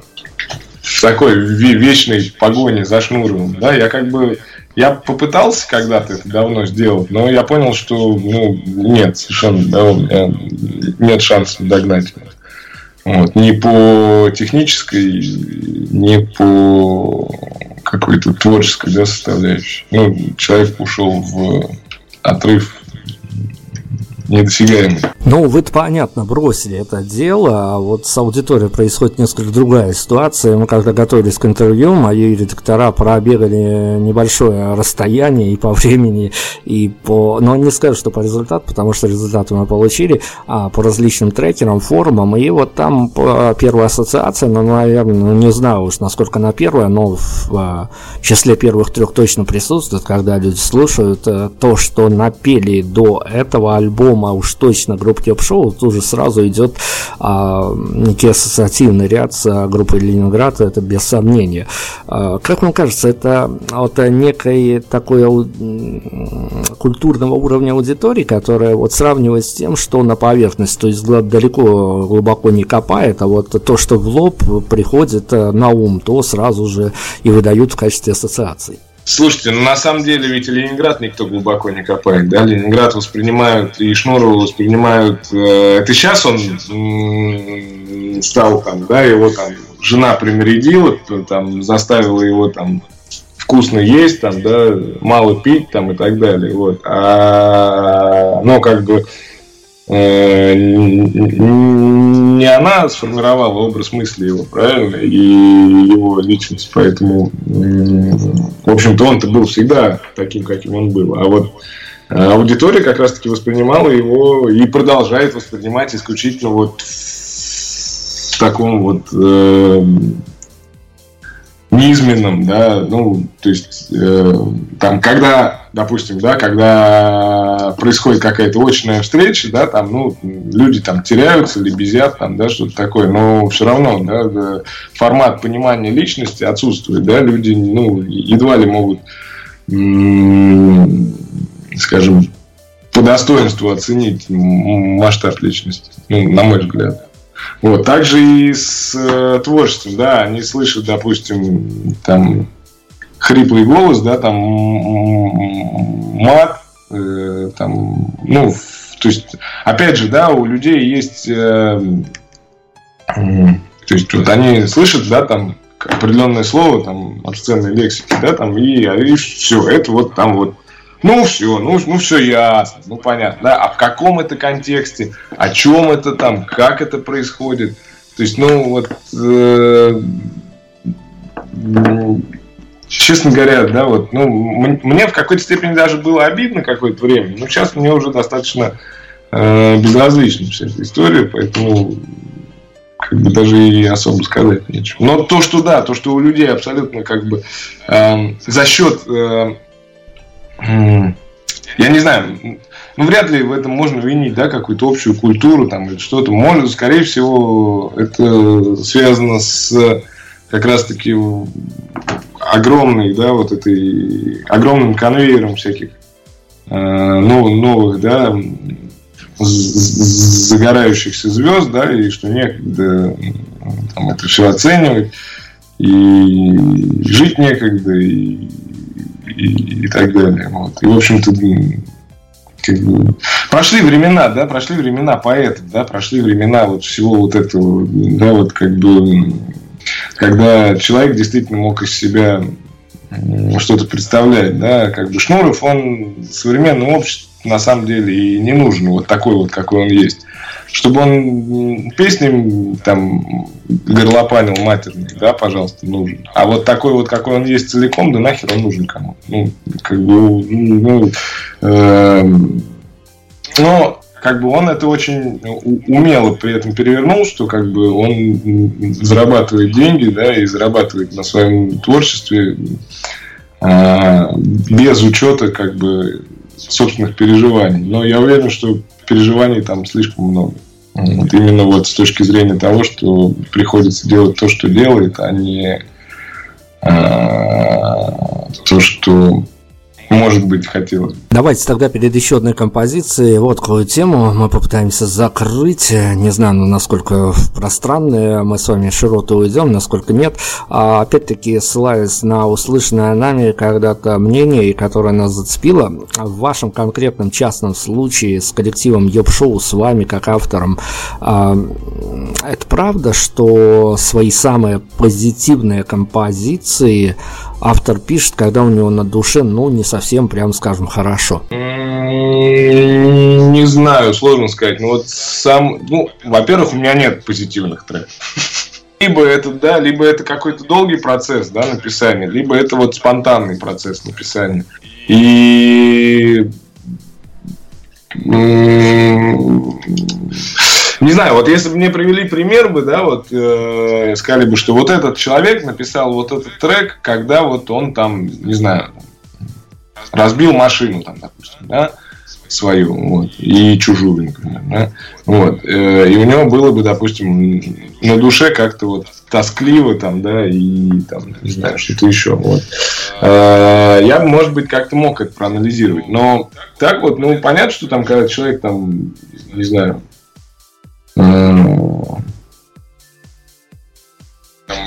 в такой вечной погоне за шнуром, да, я как бы, я попытался когда-то это давно сделать, но я понял, что, ну, нет, совершенно, да, у меня нет шансов догнать. Вот, ни по технической, ни по какой-то творческой да, составляющей. Ну, человек ушел в отрыв недосягаемый. Ну, вы-то понятно, бросили это дело, а вот с аудиторией происходит несколько другая ситуация. Мы когда готовились к интервью, мои редактора пробегали небольшое расстояние и по времени, и по... Но не скажу, что по результату, потому что результаты мы получили, а по различным трекерам, форумам, и вот там первая ассоциация, ну, наверное, не знаю уж, насколько она первая, но в а, числе первых трех точно присутствует, когда люди слушают э, то, что напели до этого альбома, а уж точно группа Кеп Шоу, тут же сразу идет а, некий ассоциативный ряд с группой Ленинград, это без сомнения. А, как вам кажется, это вот некое такое культурного уровня аудитории, которая вот сравнивает с тем, что на поверхность, то есть далеко глубоко не копает, а вот то, что в лоб приходит э, на ум, то сразу же и выдают в качестве ассоциаций. Слушайте, ну на самом деле ведь Ленинград никто глубоко не копает, да? Ленинград воспринимают и Шнурова воспринимают. Э, это сейчас он м- стал там, да, его там жена примирила, там заставила его там вкусно есть, там, да, мало пить, там и так далее, вот. А, ну, как бы э, не она сформировала образ мысли его, правильно, и его личность, поэтому, в общем-то, он-то был всегда таким, каким он был. А вот э, аудитория как раз-таки воспринимала его и продолжает воспринимать исключительно вот в таком вот э, низменном, да, ну, то есть, э, там, когда, допустим, да, когда происходит какая-то очная встреча, да, там, ну, люди там теряются, лебезят, там, да, что-то такое, но все равно, да, формат понимания личности отсутствует, да, люди, ну, едва ли могут, скажем, по достоинству оценить масштаб личности, ну, на мой взгляд. Вот. Также и с э, творчеством, да, они слышат, допустим, там хриплый голос, да, там мат, э, там, ну, то есть, опять же, да, у людей есть, э, э, то есть, вот они слышат, да, там определенное слово, там, обсценной лексики, да, там, и, и все, это вот там вот ну все, ну, ну все ясно, ну понятно, да, а в каком это контексте, о чем это там, как это происходит. То есть, ну вот, э, честно говоря, да, вот, ну, мне в какой-то степени даже было обидно какое-то время, но сейчас мне уже достаточно э, безразлична вся эта история, поэтому как бы даже и особо сказать нечего. Но то, что да, то, что у людей абсолютно как бы э, за счет э, я не знаю, ну, вряд ли в этом можно винить, да, какую-то общую культуру там или что-то. Может, скорее всего, это связано с как раз-таки огромной, да, вот этой огромным конвейером всяких э, новых, новых, да, загорающихся звезд, да, и что некогда там, это все оценивать, и жить некогда, и и, и так далее. Вот. И, в общем-то, как бы, прошли времена, да, прошли времена поэтов, да, прошли времена вот всего вот этого, да, вот как бы, когда человек действительно мог из себя что-то представлять, да, как бы Шнуров, он современному обществу на самом деле и не нужен вот такой вот, какой он есть чтобы он песни там горлопанил матерный, да, пожалуйста, нужен. А вот такой вот, какой он есть целиком, да нахер он нужен кому? Ну, как бы, ну, э, но как бы он это очень умело при этом перевернул, что как бы он зарабатывает деньги, да, и зарабатывает на своем творчестве э, без учета как бы собственных переживаний. Но я уверен, что переживаний там слишком много. Вот именно вот с точки зрения того, что приходится делать то, что делает, а не а, то, что может быть, хотелось. Давайте тогда перед еще одной композицией вот какую тему мы попытаемся закрыть. Не знаю, ну, насколько пространные мы с вами широты уйдем, насколько нет. А, опять-таки, ссылаясь на услышанное нами когда-то мнение, которое нас зацепило, в вашем конкретном частном случае с коллективом Йоп-шоу, с вами как автором, а, это правда, что свои самые позитивные композиции автор пишет, когда у него на душе, ну, не совсем, прям скажем, хорошо? Не знаю, сложно сказать. Ну, вот сам, ну, во-первых, у меня нет позитивных треков. Либо это, да, либо это какой-то долгий процесс, да, написания, либо это вот спонтанный процесс написания. И не знаю, вот если бы мне привели пример бы, да, вот э, сказали бы, что вот этот человек написал вот этот трек, когда вот он там, не знаю, разбил машину там, допустим, да, свою, вот, и чужую, например, да, вот, э, и у него было бы, допустим, на душе как-то вот тоскливо там, да, и там, не знаю, что-то еще, вот. Э, я может быть, как-то мог это проанализировать, но так вот, ну, понятно, что там, когда человек там, не знаю,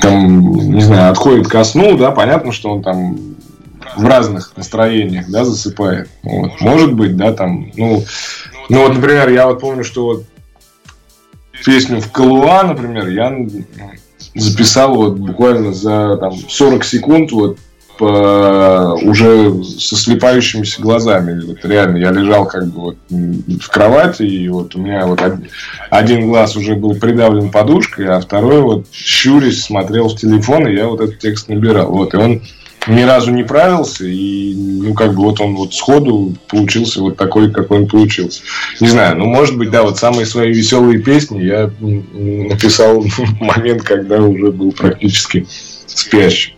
там, не знаю, отходит ко сну, да, понятно, что он там в разных настроениях, да, засыпает. Вот. Может быть, да, там, ну, ну вот, например, я вот помню, что вот песню в Калуа, например, я записал вот буквально за там 40 секунд вот уже со слепающимися глазами. Вот реально, я лежал как бы вот в кровати, и вот у меня вот один, один глаз уже был придавлен подушкой, а второй вот щурясь смотрел в телефон, и я вот этот текст набирал. Вот, и он ни разу не правился, и ну как бы вот он вот сходу получился вот такой, какой он получился. Не знаю, ну может быть, да, вот самые свои веселые песни я написал в момент, когда уже был практически спящим.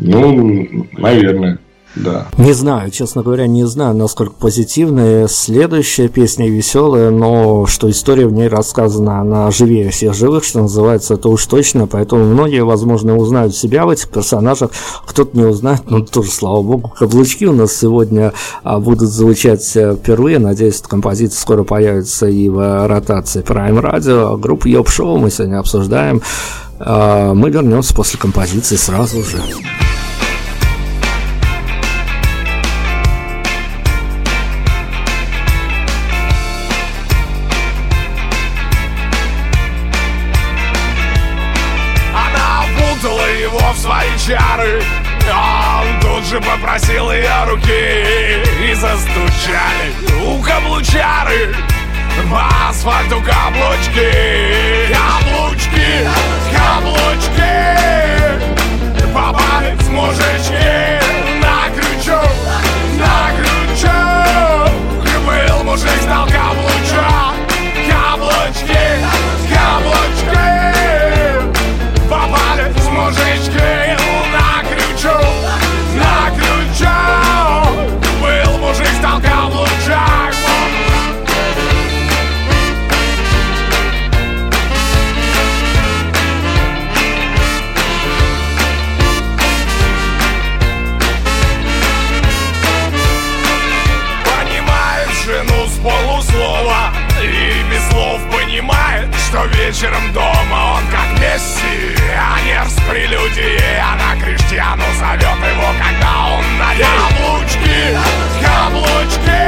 Ну, наверное. Да. Не знаю, честно говоря, не знаю, насколько позитивная следующая песня веселая, но что история в ней рассказана, она живее всех живых, что называется, это уж точно, поэтому многие, возможно, узнают себя в этих персонажах, кто-то не узнает, но тоже, слава богу, каблучки у нас сегодня а, будут звучать э, впервые, надеюсь, эта композиция скоро появится и в ротации Prime Radio, группа Йоп Шоу мы сегодня обсуждаем, а, мы вернемся после композиции сразу же. Чары. Он тут же попросил ее руки И застучали. У каблучары По асфальту каблучки. Каблучки, каблучки. Попали с мужички. На крючок, на крючок. Был мужик, стал каблучок. Каблучки, каблучки. Попали с мужички вечером дома он как Месси Анер с прелюдией, она Криштиану зовет его, когда он на Каблучки, каблучки.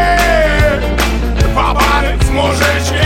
Попали с мужички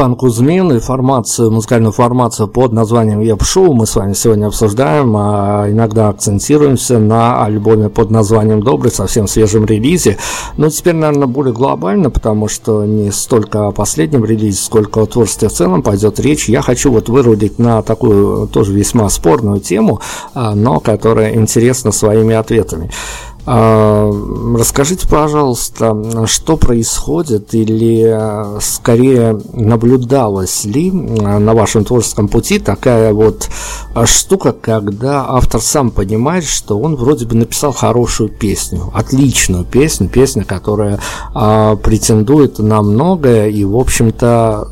Степан Кузьмин и формацию, музыкальную формацию под названием Еп-шоу мы с вами сегодня обсуждаем, а иногда акцентируемся на альбоме под названием Добрый, совсем свежем релизе. Но теперь, наверное, более глобально, потому что не столько о последнем релизе, сколько о творчестве в целом пойдет речь. Я хочу вот вырулить на такую тоже весьма спорную тему, а, но которая интересна своими ответами. А, расскажите, пожалуйста, что происходит или а, скорее наблюдалась ли а, на вашем творческом пути такая вот штука, когда автор сам понимает, что он вроде бы написал хорошую песню, отличную песню, песню, которая претендует на многое и, в общем-то,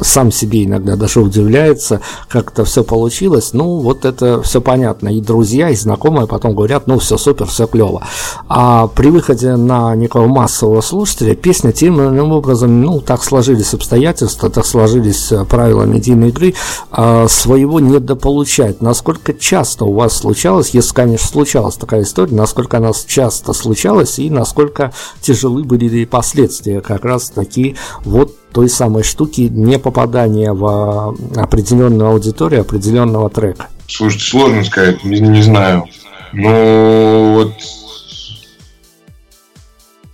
сам себе иногда даже удивляется, как это все получилось. Ну, вот это все понятно. И друзья, и знакомые потом говорят, ну, все супер, все клево. А при выходе на некого массового слушателя песня тем иным образом, ну, так сложились обстоятельства, так сложились э, правила медийной игры, а своего недополучать. Насколько часто у вас случалось, если, конечно, случалась такая история, насколько она часто случалась и насколько тяжелы были последствия как раз таки вот той самой штуки не попадания в определенную аудиторию определенного трека? Слушайте, сложно сказать, не, не знаю. Ну, вот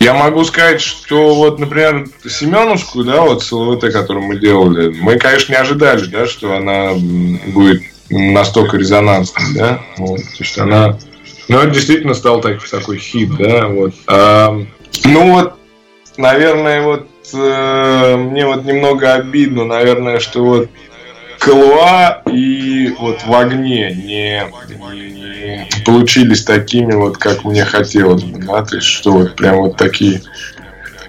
я могу сказать, что вот, например, Семеновскую, да, вот с ЛВТ, которую мы делали, мы, конечно, не ожидали, да, что она будет настолько резонансной, да, вот, то есть она, ну, это действительно стал так, такой хит, да, вот. А, ну, вот, наверное, вот э, мне вот немного обидно, наверное, что вот Калуа и вот в огне не, не получились такими вот, как мне хотелось бы, да, то есть что вот прям вот такие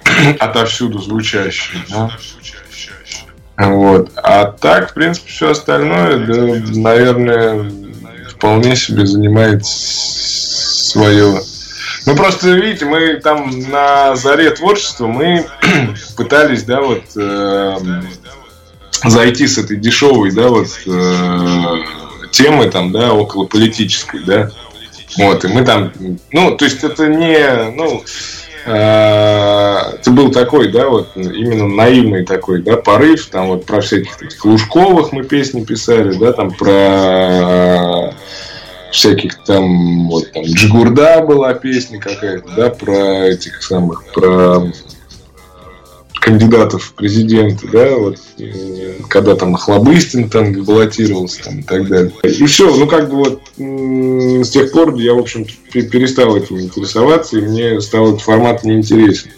отовсюду звучащие, да. Вот. А так, в принципе, все остальное, да, наверное, вполне себе занимает свое ну, просто, видите, мы там на заре творчества мы пытались, да, вот э, зайти с этой дешевой, да, вот э, темы там, да, около политической, да. Вот, и мы там, ну, то есть это не, ну, э, это был такой, да, вот именно наивный такой, да, порыв, там вот про всяких таких Лужковых мы песни писали, да, там про всяких там, вот там Джигурда была песня какая-то, да, про этих самых, про кандидатов в президенты, да, вот, когда там Хлобыстин там баллотировался там и так далее. И все, ну как бы вот с тех пор я, в общем перестал этим интересоваться, и мне стал этот формат неинтересен.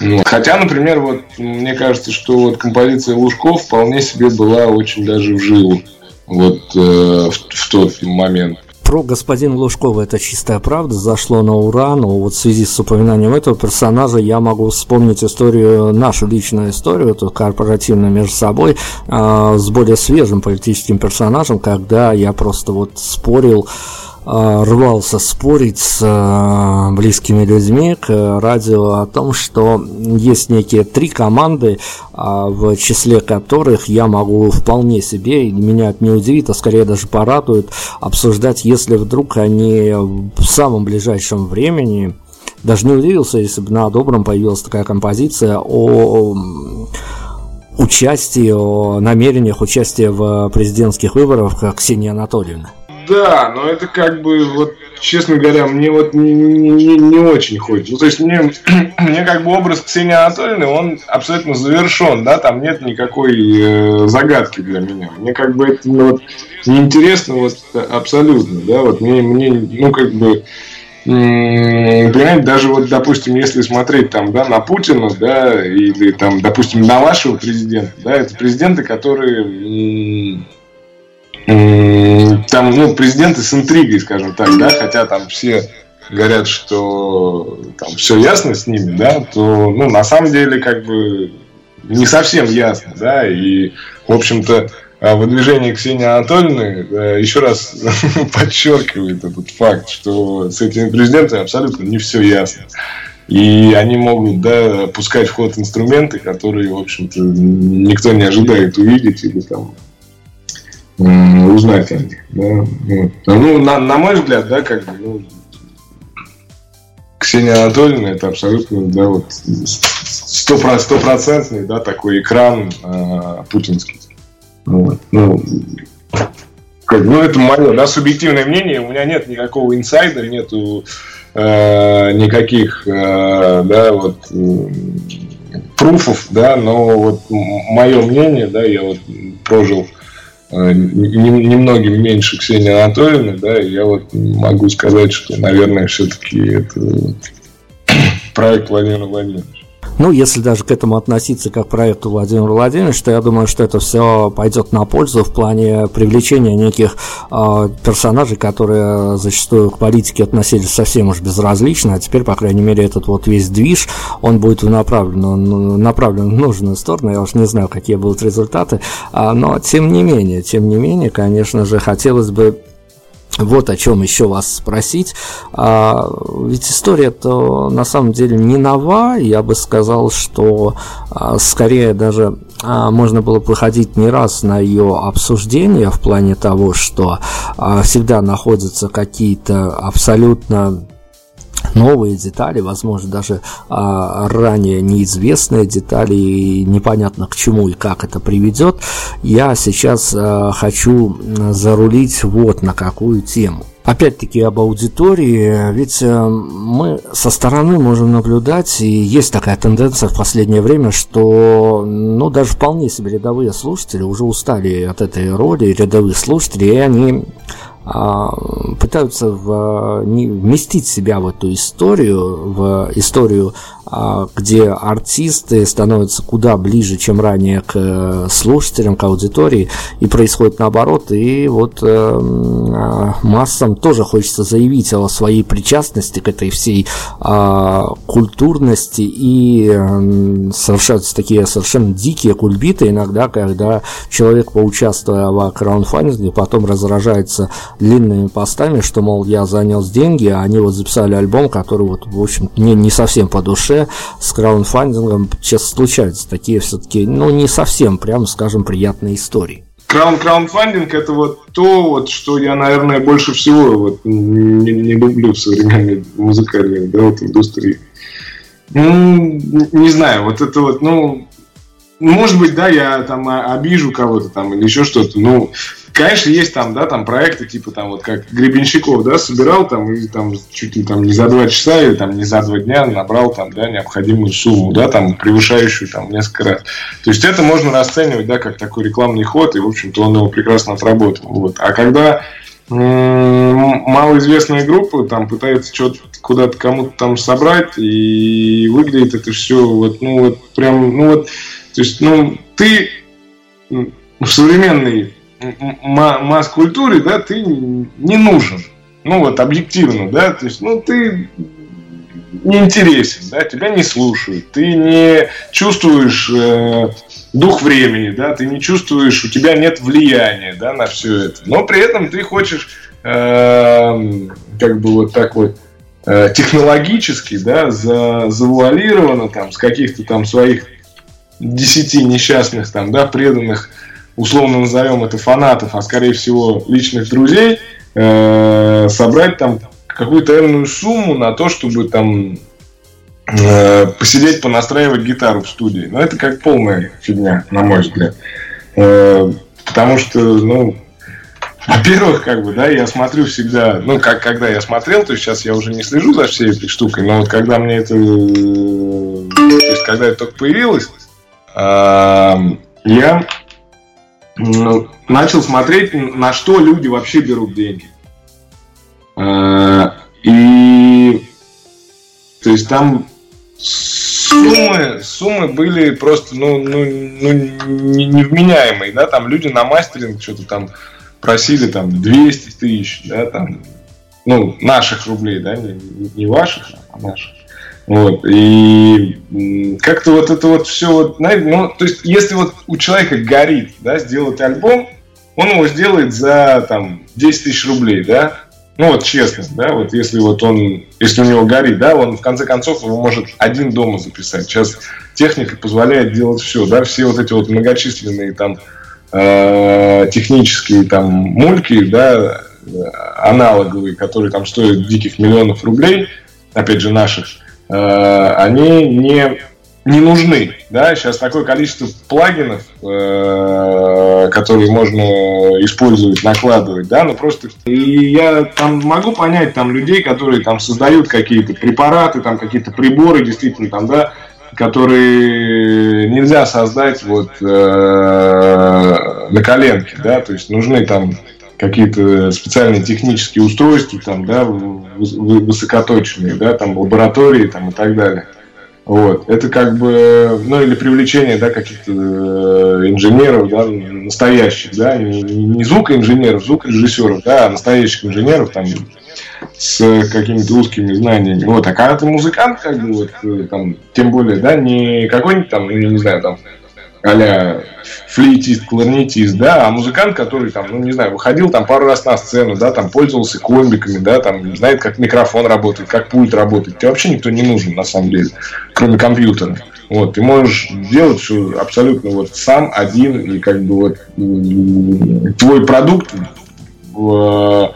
Ну, хотя, например, вот мне кажется, что вот композиция Лужков вполне себе была очень даже в жилу вот э, в, в тот момент. Про господина Лужкова. Это чистая правда, зашло на ура, но вот в связи с упоминанием этого персонажа я могу вспомнить историю, нашу личную историю, эту корпоративную между собой, э, с более свежим политическим персонажем, когда я просто вот спорил а, рвался спорить с а, близкими людьми к радио о том, что есть некие три команды, а, в числе которых я могу вполне себе, меня это не удивит, а скорее даже порадует, обсуждать, если вдруг они в самом ближайшем времени, даже не удивился, если бы на добром появилась такая композиция о участии, о намерениях участия в президентских выборах Ксении Анатольевны. Да, но это как бы, вот, честно говоря, мне вот не, не, не очень хочется. Ну, то есть мне, мне как бы образ Ксении Анатольевны, он абсолютно завершен, да, там нет никакой э, загадки для меня. Мне как бы это ну, вот, неинтересно вот абсолютно, да, вот мне, мне ну, как бы, понимаете, даже вот, допустим, если смотреть там, да, на Путина, да, или там, допустим, на вашего президента, да, это президенты, которые там, ну, президенты с интригой, скажем так, да, хотя там все говорят, что там все ясно с ними, да, то, ну, на самом деле, как бы, не совсем ясно, да, и, в общем-то, а, выдвижение Ксении Анатольевны э, еще раз подчеркивает этот факт, что с этими президентами абсолютно не все ясно. И они могут да, пускать в ход инструменты, которые, в общем-то, никто не ожидает увидеть или там них. Да? Вот. Ну, на, на мой взгляд, да, как бы, ну, Ксения Анатольевна это абсолютно, да, вот стопроцентный, да, такой экран э, путинский. Вот. Ну, как, ну, это мое, да, субъективное мнение. У меня нет никакого инсайда, нету э, никаких, э, да, вот э, пруфов, да, но вот мое мнение, да, я вот прожил немногим меньше Ксении Анатольевны, да, я вот могу сказать, что, наверное, все-таки это проект Владимира Владимировича. Ну, если даже к этому относиться как проекту Владимира Владимировича, то я думаю, что это все пойдет на пользу в плане привлечения неких э, персонажей, которые зачастую к политике относились совсем уж безразлично, а теперь, по крайней мере, этот вот весь движ, он будет направлен, направлен в нужную сторону, я уж не знаю, какие будут результаты, а, но тем не менее, тем не менее, конечно же, хотелось бы вот о чем еще вас спросить. А, ведь история-то на самом деле не нова. Я бы сказал, что а, скорее даже а, можно было выходить не раз на ее обсуждение в плане того, что а, всегда находятся какие-то абсолютно новые детали, возможно, даже а, ранее неизвестные детали, и непонятно к чему и как это приведет, я сейчас а, хочу зарулить вот на какую тему. Опять-таки об аудитории, ведь э, мы со стороны можем наблюдать, и есть такая тенденция в последнее время, что ну, даже вполне себе рядовые слушатели уже устали от этой роли, рядовых слушателей, и они пытаются в, не, вместить себя в эту историю, в историю а, где артисты становятся куда ближе, чем ранее к э, слушателям, к аудитории, и происходит наоборот, и вот э, а, массам тоже хочется заявить о своей причастности к этой всей а, культурности, и совершаются такие совершенно дикие кульбиты иногда, когда человек, поучаствуя в краудфандинге, потом разражается длинными постами, что, мол, я занес деньги, а они вот записали альбом, который вот, в общем, мне не совсем по душе, с краудфандингом сейчас случаются такие все-таки, ну, не совсем, прямо скажем, приятные истории. Краун краундфандинг это вот то, вот, что я, наверное, больше всего вот, не, не люблю в современной музыкальной да, вот, индустрии. Ну, не знаю, вот это вот, ну, может быть, да, я там обижу кого-то там или еще что-то. Ну, конечно, есть там, да, там проекты, типа там вот как Гребенщиков, да, собирал там и там чуть ли там не за два часа или там не за два дня набрал там, да, необходимую сумму, да, там превышающую там несколько раз. То есть это можно расценивать, да, как такой рекламный ход, и, в общем-то, он его прекрасно отработал. Вот. А когда малоизвестная группа там пытается что-то куда-то кому-то там собрать, и выглядит это все вот, ну вот прям, ну вот, то есть, ну, ты в современной масс-культуре, да, ты не нужен. Ну вот, объективно, да, то есть, ну, ты не интересен, да, тебя не слушают, ты не чувствуешь э, дух времени, да, ты не чувствуешь, у тебя нет влияния, да, на все это, но при этом ты хочешь, э, как бы вот так вот, э, технологически, да, за, завуалированно там с каких-то там своих десяти несчастных там, да, преданных условно назовем это фанатов, а скорее всего личных друзей, э, собрать там какую-то энную сумму на то, чтобы там э, посидеть, понастраивать гитару в студии. Но это как полная фигня, на мой взгляд. Э, потому что, ну, во-первых, как бы, да, я смотрю всегда, ну, как когда я смотрел, то есть сейчас я уже не слежу за всей этой штукой, но вот когда мне это, то есть когда это только появилось, э, я начал смотреть, на что люди вообще берут деньги. А, и то есть там суммы, суммы были просто ну, ну, ну, невменяемые, да, там люди на мастеринг что-то там просили там 200 тысяч, да, там, ну, наших рублей, да, не, не ваших, а наших. Вот, и как-то вот это вот все, вот, ну, то есть, если вот у человека горит, да, сделать альбом, он его сделает за, там, 10 тысяч рублей, да, ну, вот честно, да, вот если вот он, если у него горит, да, он в конце концов его может один дома записать. Сейчас техника позволяет делать все, да, все вот эти вот многочисленные там э, технические там мульки, да, аналоговые, которые там стоят диких миллионов рублей, опять же наших, они не, не нужны. Да? Сейчас такое количество плагинов, э, которые можно использовать, накладывать, да, ну просто и я там могу понять там людей, которые там создают какие-то препараты, там какие-то приборы, действительно, там, да, которые нельзя создать вот э, на коленке, да, то есть нужны там какие-то специальные технические устройства, там, да, высокоточные, да, там, лаборатории, там, и так далее. Вот. Это как бы, ну или привлечение, да, каких-то э, инженеров, да, настоящих, да, не, не звукоинженеров, звукорежиссеров, да, а настоящих инженеров там с какими-то узкими знаниями. Вот, а когда ты музыкант, как бы, вот, э, там, тем более, да, не какой-нибудь там, ну, не знаю, там, а флейтист, кларнетист, да, а музыкант, который там, ну, не знаю, выходил там пару раз на сцену, да, там пользовался комбиками, да, там знает, как микрофон работает, как пульт работает. Тебе вообще никто не нужен, на самом деле, кроме компьютера. Вот, ты можешь делать все абсолютно вот сам, один, и как бы вот твой продукт э,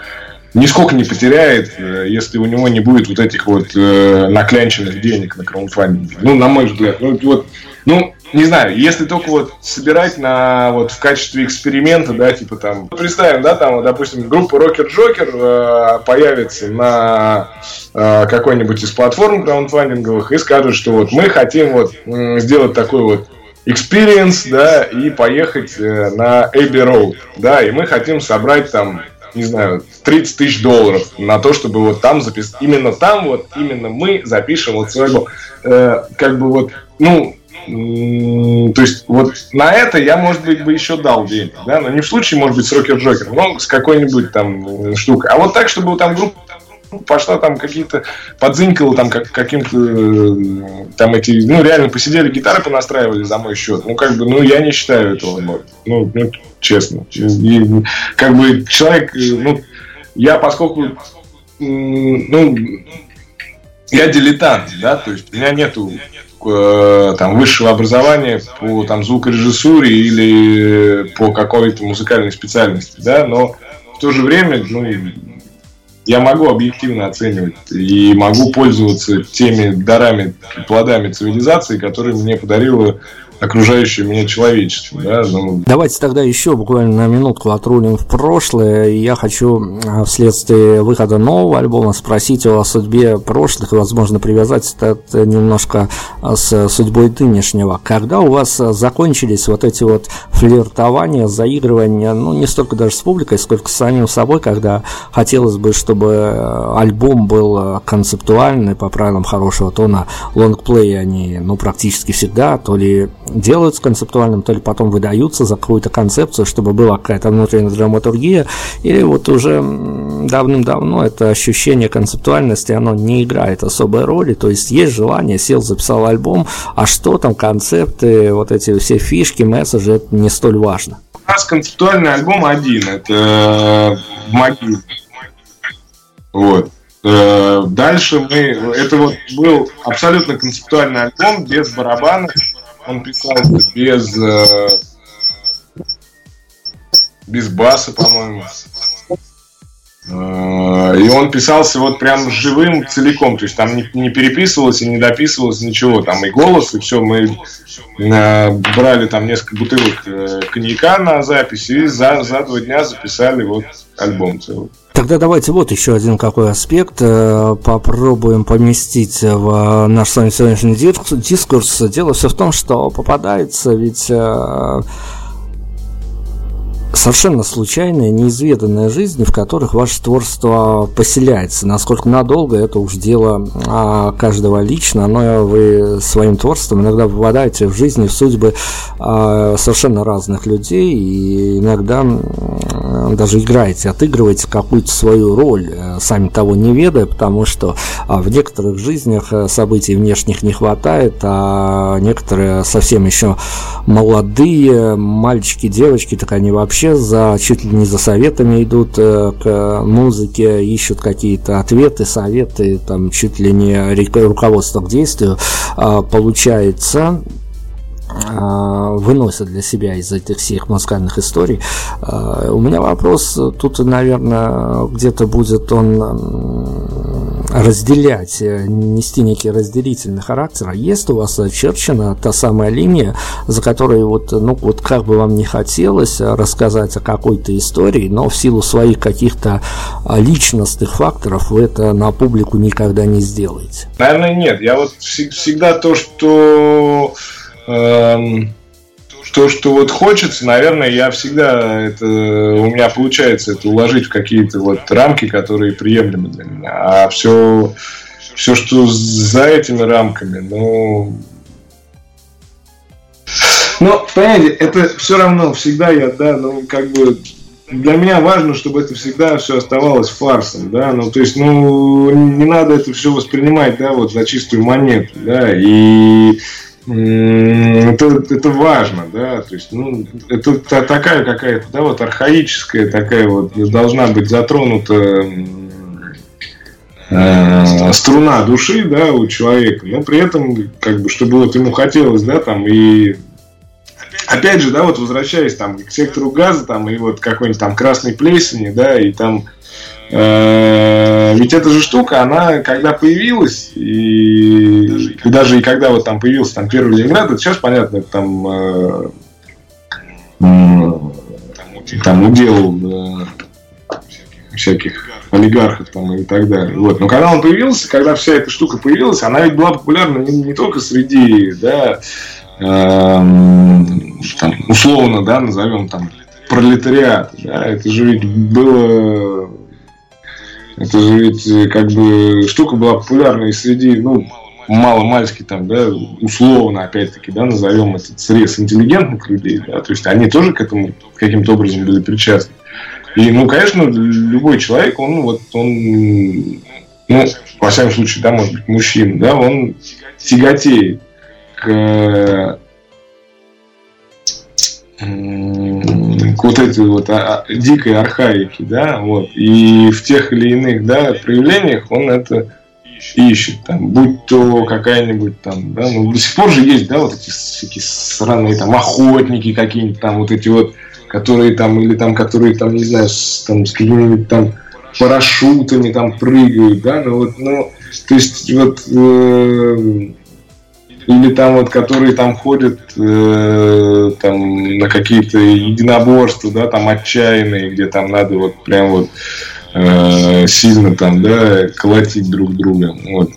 нисколько не потеряет, э, если у него не будет вот этих вот э, наклянченных денег на краудфандинге. Ну, на мой взгляд. Ну, вот, ну, не знаю, если только вот собирать на вот в качестве эксперимента, да, типа там, представим, да, там, допустим, группа Rocker Joker э, появится на э, какой-нибудь из платформ краундфандинговых и скажет, что вот мы хотим вот сделать такой вот experience, да, и поехать э, на Abbey Road, да, и мы хотим собрать там не знаю, 30 тысяч долларов на то, чтобы вот там записать. Именно там вот, именно мы запишем вот своего, э, как бы вот, ну, то есть вот на это я, может быть, бы еще дал денег, да, но не в случае, может быть, с Рокер Джокер, но с какой-нибудь там штукой. А вот так, чтобы там группа пошла там какие-то подзынькала там как, каким-то там эти, ну реально посидели гитары понастраивали за мой счет. Ну как бы, ну я не считаю этого, ну, ну честно. И, как бы человек, ну я поскольку, ну я дилетант, да, то есть у меня нету Э, там, высшего образования по там, звукорежиссуре или по какой-то музыкальной специальности, да, но в то же время, ну, я могу объективно оценивать и могу пользоваться теми дарами, плодами цивилизации, которые мне подарила окружающее меня человечество. Да? Ну... Давайте тогда еще буквально на минутку отрулим в прошлое. Я хочу а, вследствие выхода нового альбома спросить о судьбе прошлых и, возможно, привязать это немножко а, с судьбой нынешнего. Когда у вас закончились вот эти вот флиртования, заигрывания, ну, не столько даже с публикой, сколько с самим собой, когда хотелось бы, чтобы альбом был концептуальный, по правилам хорошего тона, лонгплей они, ну, практически всегда, то ли делаются концептуальным, то ли потом выдаются за какую-то концепцию, чтобы была какая-то внутренняя драматургия, или вот уже давным-давно это ощущение концептуальности, оно не играет особой роли, то есть есть желание, сел, записал альбом, а что там, концепты, вот эти все фишки, месседжи, это не столь важно. У нас концептуальный альбом один, это «Могила». Вот. Э, дальше мы... Это вот был абсолютно концептуальный альбом, без барабанов, он писался без э, без баса, по-моему. Э, и он писался вот прям живым целиком, то есть там не, не переписывалось и не дописывалось ничего, там и голос, и все, мы э, брали там несколько бутылок э, коньяка на запись и за, за два дня записали вот альбом целый. Тогда давайте вот еще один какой аспект э, попробуем поместить в наш с сегодняшний дискурс. Дело все в том, что попадается ведь э, совершенно случайная, неизведанная жизнь, в которых ваше творчество поселяется. Насколько надолго, это уж дело а, каждого лично, но вы своим творчеством иногда попадаете в жизни, в судьбы а, совершенно разных людей, и иногда даже играете, отыгрываете какую-то свою роль, э, сами того не ведая, потому что а, в некоторых жизнях э, событий внешних не хватает, а некоторые совсем еще молодые мальчики, девочки, так они вообще вообще за чуть ли не за советами идут э, к музыке, ищут какие-то ответы, советы, там чуть ли не руководство к действию. А, получается, выносят для себя из этих всех музыкальных историй. А, у меня вопрос тут, наверное, где-то будет он разделять, э, нести некий разделительный характер. А есть у вас очерчена та самая линия, за которой вот, ну, вот как бы вам не хотелось рассказать о какой-то истории, но в силу своих каких-то личностных факторов вы это на публику никогда не сделаете? Наверное, нет. Я вот всегда то, что Эм, то, что вот хочется, наверное, я всегда это у меня получается это уложить в какие-то вот рамки, которые приемлемы для меня. А все, все, что за этими рамками, ну... Но, понимаете, это все равно всегда я, да, ну, как бы для меня важно, чтобы это всегда все оставалось фарсом, да, ну, то есть, ну, не надо это все воспринимать, да, вот за чистую монету, да, и это, это важно, да, то есть, ну, это такая какая-то, да, вот архаическая такая вот должна быть затронута э, струна души, да, у человека, но при этом, как бы, чтобы вот ему хотелось, да, там, и опять же, да, вот возвращаясь там к сектору газа, там, и вот какой-нибудь там красной плесени, да, и там ведь эта же штука, она когда появилась, и, и даже и когда вот там появился там первый Ленинград, это сейчас понятно, там э, там удел э, всяких олигархов там и так далее. Вот. Но когда он появился, когда вся эта штука появилась, она ведь была популярна не, не только среди да, Эм, там, условно, да, назовем там пролетариат, да, это же ведь было, это же ведь как бы штука была популярна среди, ну, мало-мальски там, да, условно, опять-таки, да, назовем этот срез интеллигентных людей, да, то есть они тоже к этому каким-то образом были причастны. И, ну, конечно, любой человек, он вот, он, ну, во всяком случае, да, может быть, мужчина, да, он тяготеет к, к вот этой вот а, а, дикой архаике, да, вот, и в тех или иных, да, проявлениях он это ищет, там, будь то какая-нибудь там, да, ну, до сих пор же есть, да, вот эти всякие сраные там охотники какие-нибудь там, вот эти вот, которые там, или там, которые там, не знаю, с, там, с какими-нибудь там парашютами там прыгают, да, ну вот, ну, то есть вот э, или там вот, которые там ходят э, там на какие-то единоборства, да, там отчаянные, где там надо вот прям вот э, сильно там, да, колотить друг друга. Вот.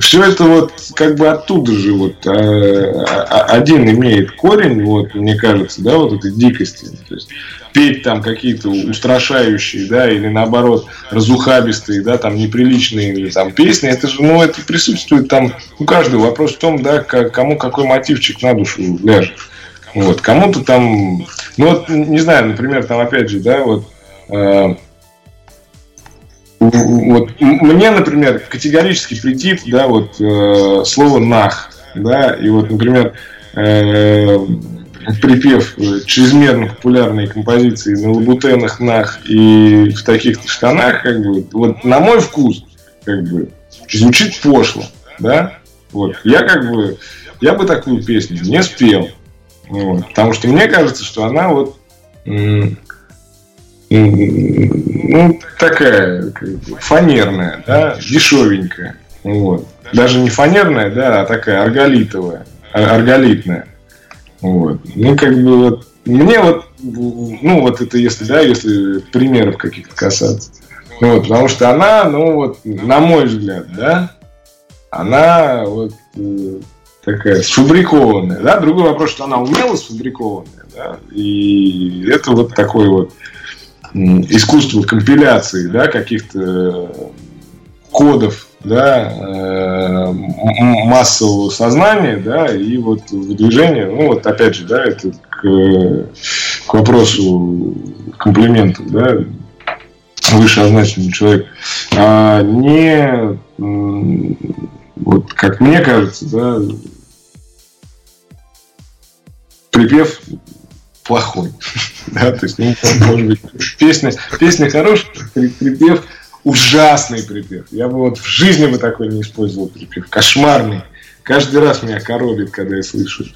Все это вот как бы оттуда же вот а, один имеет корень, вот, мне кажется, да, вот этой дикости. То есть петь там какие-то устрашающие, да, или наоборот разухабистые, да, там неприличные там песни, это же, ну, это присутствует там у каждого. Вопрос в том, да, кому какой мотивчик на душу ляжет. Вот, кому-то там, ну вот, не знаю, например, там опять же, да, вот, э, вот мне, например, категорически претит, да, вот э, слово нах, да, и вот, например, э, припев э, чрезмерно популярной композиции на лабутенах, нах и в таких штанах, как бы, вот на мой вкус, как бы, звучит пошло, да, вот, я как бы, я бы такую песню не спел, вот, потому что мне кажется, что она вот, ну, такая, как бы, фанерная, да, дешевенькая, вот, даже не фанерная, да, а такая арголитовая, арголитная. Вот. Ну, как бы вот, мне вот, ну, вот это если, да, если примеров каких-то касаться. Ну, вот, потому что она, ну, вот, на мой взгляд, да, она вот э, такая сфабрикованная, да. Другой вопрос, что она умело сфабрикованная, да, и это вот такой вот искусство компиляции, да, каких-то кодов да, э, массового сознания, да, и вот выдвижение, ну вот опять же, да, это к, к вопросу комплиментов, да, вышеозначенному человеку, а не, вот как мне кажется, да, припев плохой. да, то есть, ну, может быть, песня, песня хорошая, припев ужасный припев. Я бы вот в жизни бы такой не использовал припев. Кошмарный. Каждый раз меня коробит, когда я слышу.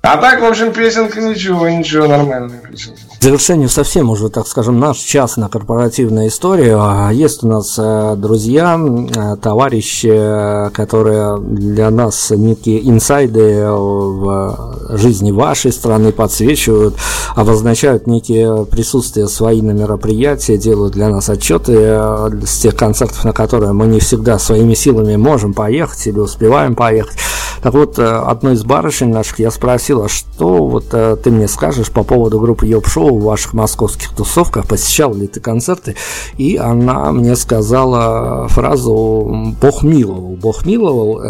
А так, в общем, песенка ничего, ничего, нормальная песенка. В завершению совсем уже, так скажем, наш частно-корпоративная история. А есть у нас э, друзья, э, товарищи, которые для нас некие инсайды в жизни вашей страны подсвечивают, обозначают некие присутствия свои на мероприятия, делают для нас отчеты э, с тех концертов, на которые мы не всегда своими силами можем поехать или успеваем поехать. Так вот, одной из барышень наших я спросил, а что вот ты мне скажешь по поводу группы Йоп-шоу в ваших московских тусовках, посещал ли ты концерты? И она мне сказала фразу «Бог миловал». Бог миловал.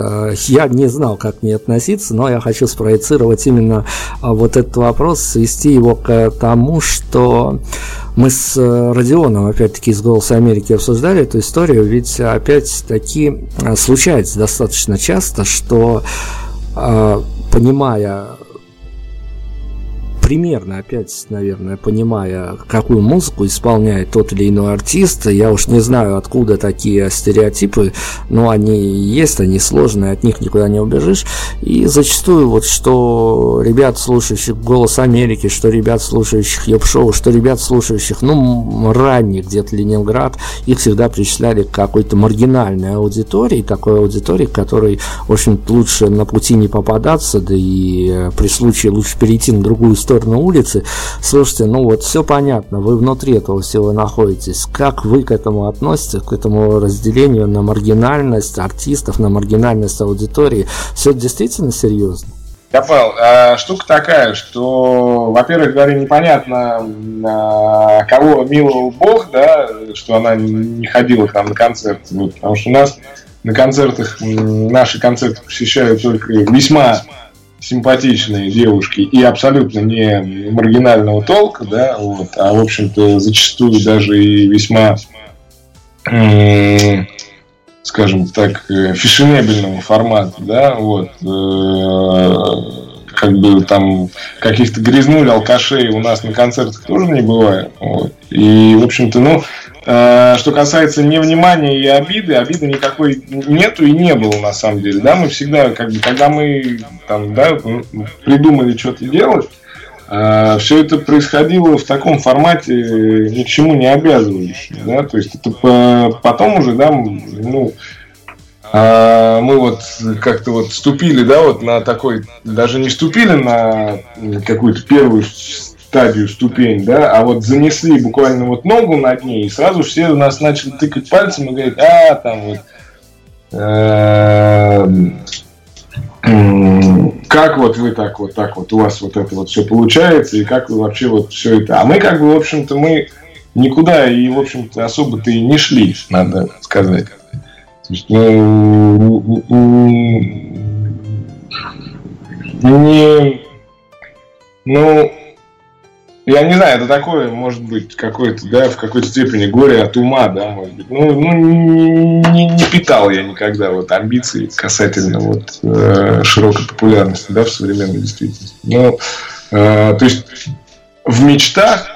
Я не знал, как мне относиться, но я хочу спроецировать именно вот этот вопрос, свести его к тому, что мы с э, Родионом, опять-таки, из «Голоса Америки» обсуждали эту историю, ведь опять-таки э, случается достаточно часто, что э, понимая примерно, опять, наверное, понимая, какую музыку исполняет тот или иной артист, я уж не знаю, откуда такие стереотипы, но они есть, они сложные, от них никуда не убежишь. И зачастую вот что ребят, слушающих «Голос Америки», что ребят, слушающих «Ёб-шоу», что ребят, слушающих, ну, ранний где-то Ленинград, их всегда причисляли к какой-то маргинальной аудитории, такой аудитории, которой, в общем лучше на пути не попадаться, да и э, при случае лучше перейти на другую сторону сторону улицы. Слушайте, ну вот все понятно, вы внутри этого всего находитесь. Как вы к этому относитесь, к этому разделению на маргинальность артистов, на маргинальность аудитории? Все действительно серьезно? Я понял. А, штука такая, что, во-первых, говоря, непонятно, а, кого миловал Бог, да, что она не ходила к нам на концерт. Вот, потому что у нас на концертах, наши концерты посещают только весьма симпатичные девушки и абсолютно не маргинального толка, да, вот, а в общем-то зачастую даже и весьма, скажем так, э, фешенебельного формата, да, вот, э, как бы там каких-то грязнули алкашей у нас на концертах тоже не бывает. Вот. И, в общем-то, ну, что касается невнимания и обиды, обиды никакой нету и не было на самом деле. Да, мы всегда, как бы, когда мы там, да, придумали что-то делать, э, все это происходило в таком формате ни к чему не обязывающем. Да? То есть это потом уже, да, ну, мы вот как-то вот вступили, да, вот на такой, даже не вступили на какую-то первую стадию, ступень, да, а вот занесли буквально вот ногу над ней, и сразу все у нас начали тыкать пальцем и говорить, а, там вот, эм, как вот вы так вот так вот у вас вот это вот все получается и как вы вообще вот все это. А мы как бы, в общем-то, мы никуда и, в общем-то, особо-то и не шли, надо сказать. То есть, ну, не, ну, я не знаю, это такое, может быть, какое-то, да, в какой-то степени горе от ума, да, может быть. Ну, ну не, не питал я никогда вот амбиций касательно вот э, широкой популярности, да, в современной действительности. Ну, э, то есть в мечтах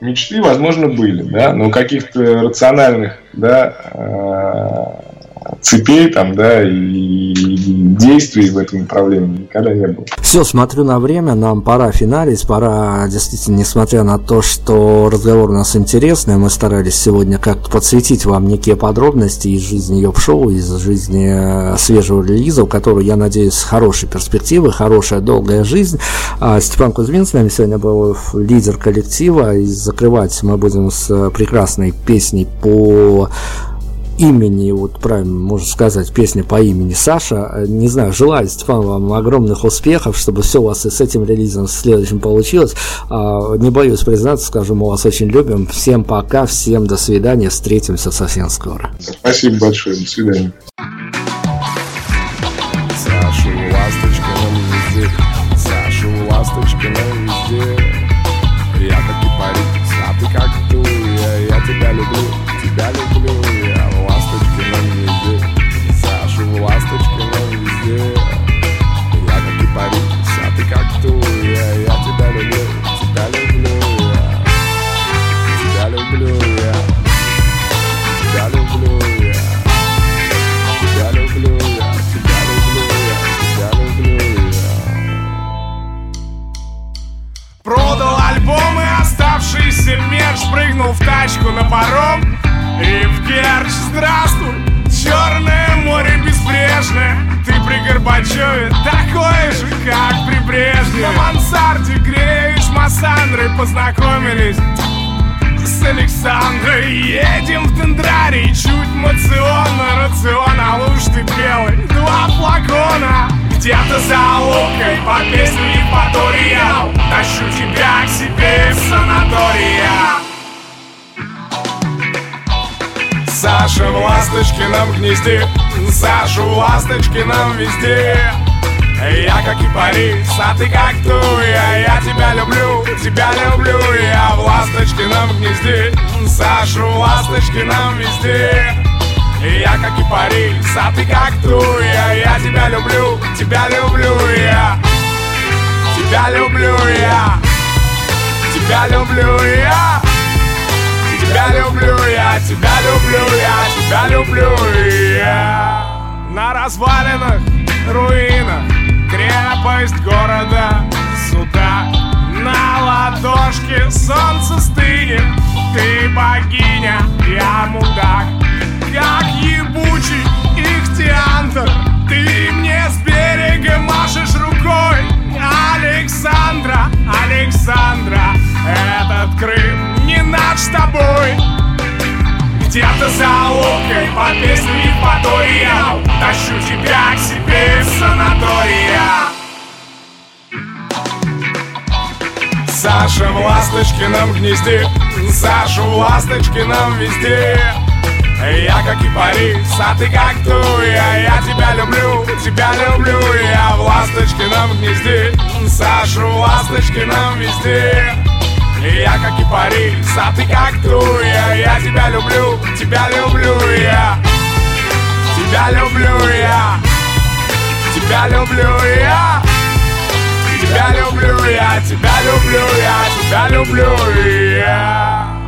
мечты, возможно, были, да, но каких-то рациональных, да, э, цепей там, да, и действий в этом направлении никогда не было. Все, смотрю на время, нам пора финалить, пора, действительно, несмотря на то, что разговор у нас интересный, мы старались сегодня как-то подсветить вам некие подробности из жизни Йоп-шоу, из жизни э, свежего релиза, у которого, я надеюсь, хорошие перспективы, хорошая долгая жизнь. А Степан Кузьмин с нами сегодня был лидер коллектива, и закрывать мы будем с прекрасной песней по имени, вот правильно можно сказать, песня по имени Саша. Не знаю, желаю, Степан, вам огромных успехов, чтобы все у вас и с этим релизом с следующим получилось. А, не боюсь признаться, скажем, мы вас очень любим. Всем пока, всем до свидания, встретимся совсем скоро. Спасибо большое, до свидания. Саша, ласточка на везде, Саша, ласточка на везде. Я как и Париж, а ты как ты, я, я тебя люблю, тебя люблю. Прыгнул в тачку на паром. И в Керчь, здравствуй, Черное море безбрежное. Ты при Горбачеве такой же, как при Брежневе. На мансарде греешь массандры Познакомились. С Александрой Едем в дендрарий, чуть мационно Рацион, а луж ты белый. Два флакона песню Евпатория Тащу тебя к себе в санатория Саша в Ласточкином гнезде. Саша в Ласточкином везде. Я как и Парис, а ты как Туя Я тебя люблю, тебя люблю. Я в Ласточкином гнезде. Сашу в Ласточкином везде. Я как и Парис, а ты как Туя Я тебя люблю, тебя люблю я. Тебя люблю я. Тебя люблю я Тебя люблю я, тебя люблю я, тебя люблю я. На развалинах, руинах Крепость города суда На ладошке солнце стынет Ты богиня, я мудак. Как ебучий ихтиантр Ты мне с берега машешь рукой. Александра, Александра Этот Крым не наш с тобой. Где-то за лукой по песне Евпатория Тащу тебя к себе в санатория Саша в Ласточкином гнезде Саша в Ласточкином везде. Я как и Парис, а ты как Туя Я тебя люблю, тебя люблю. Я в Ласточкином гнезде Сашу в Ласточкином везде я как и Париж, а ты как Труя Я тебя люблю, тебя люблю я. Тебя люблю я. Тебя люблю я. Тебя люблю я, тебя люблю я, тебя люблю я.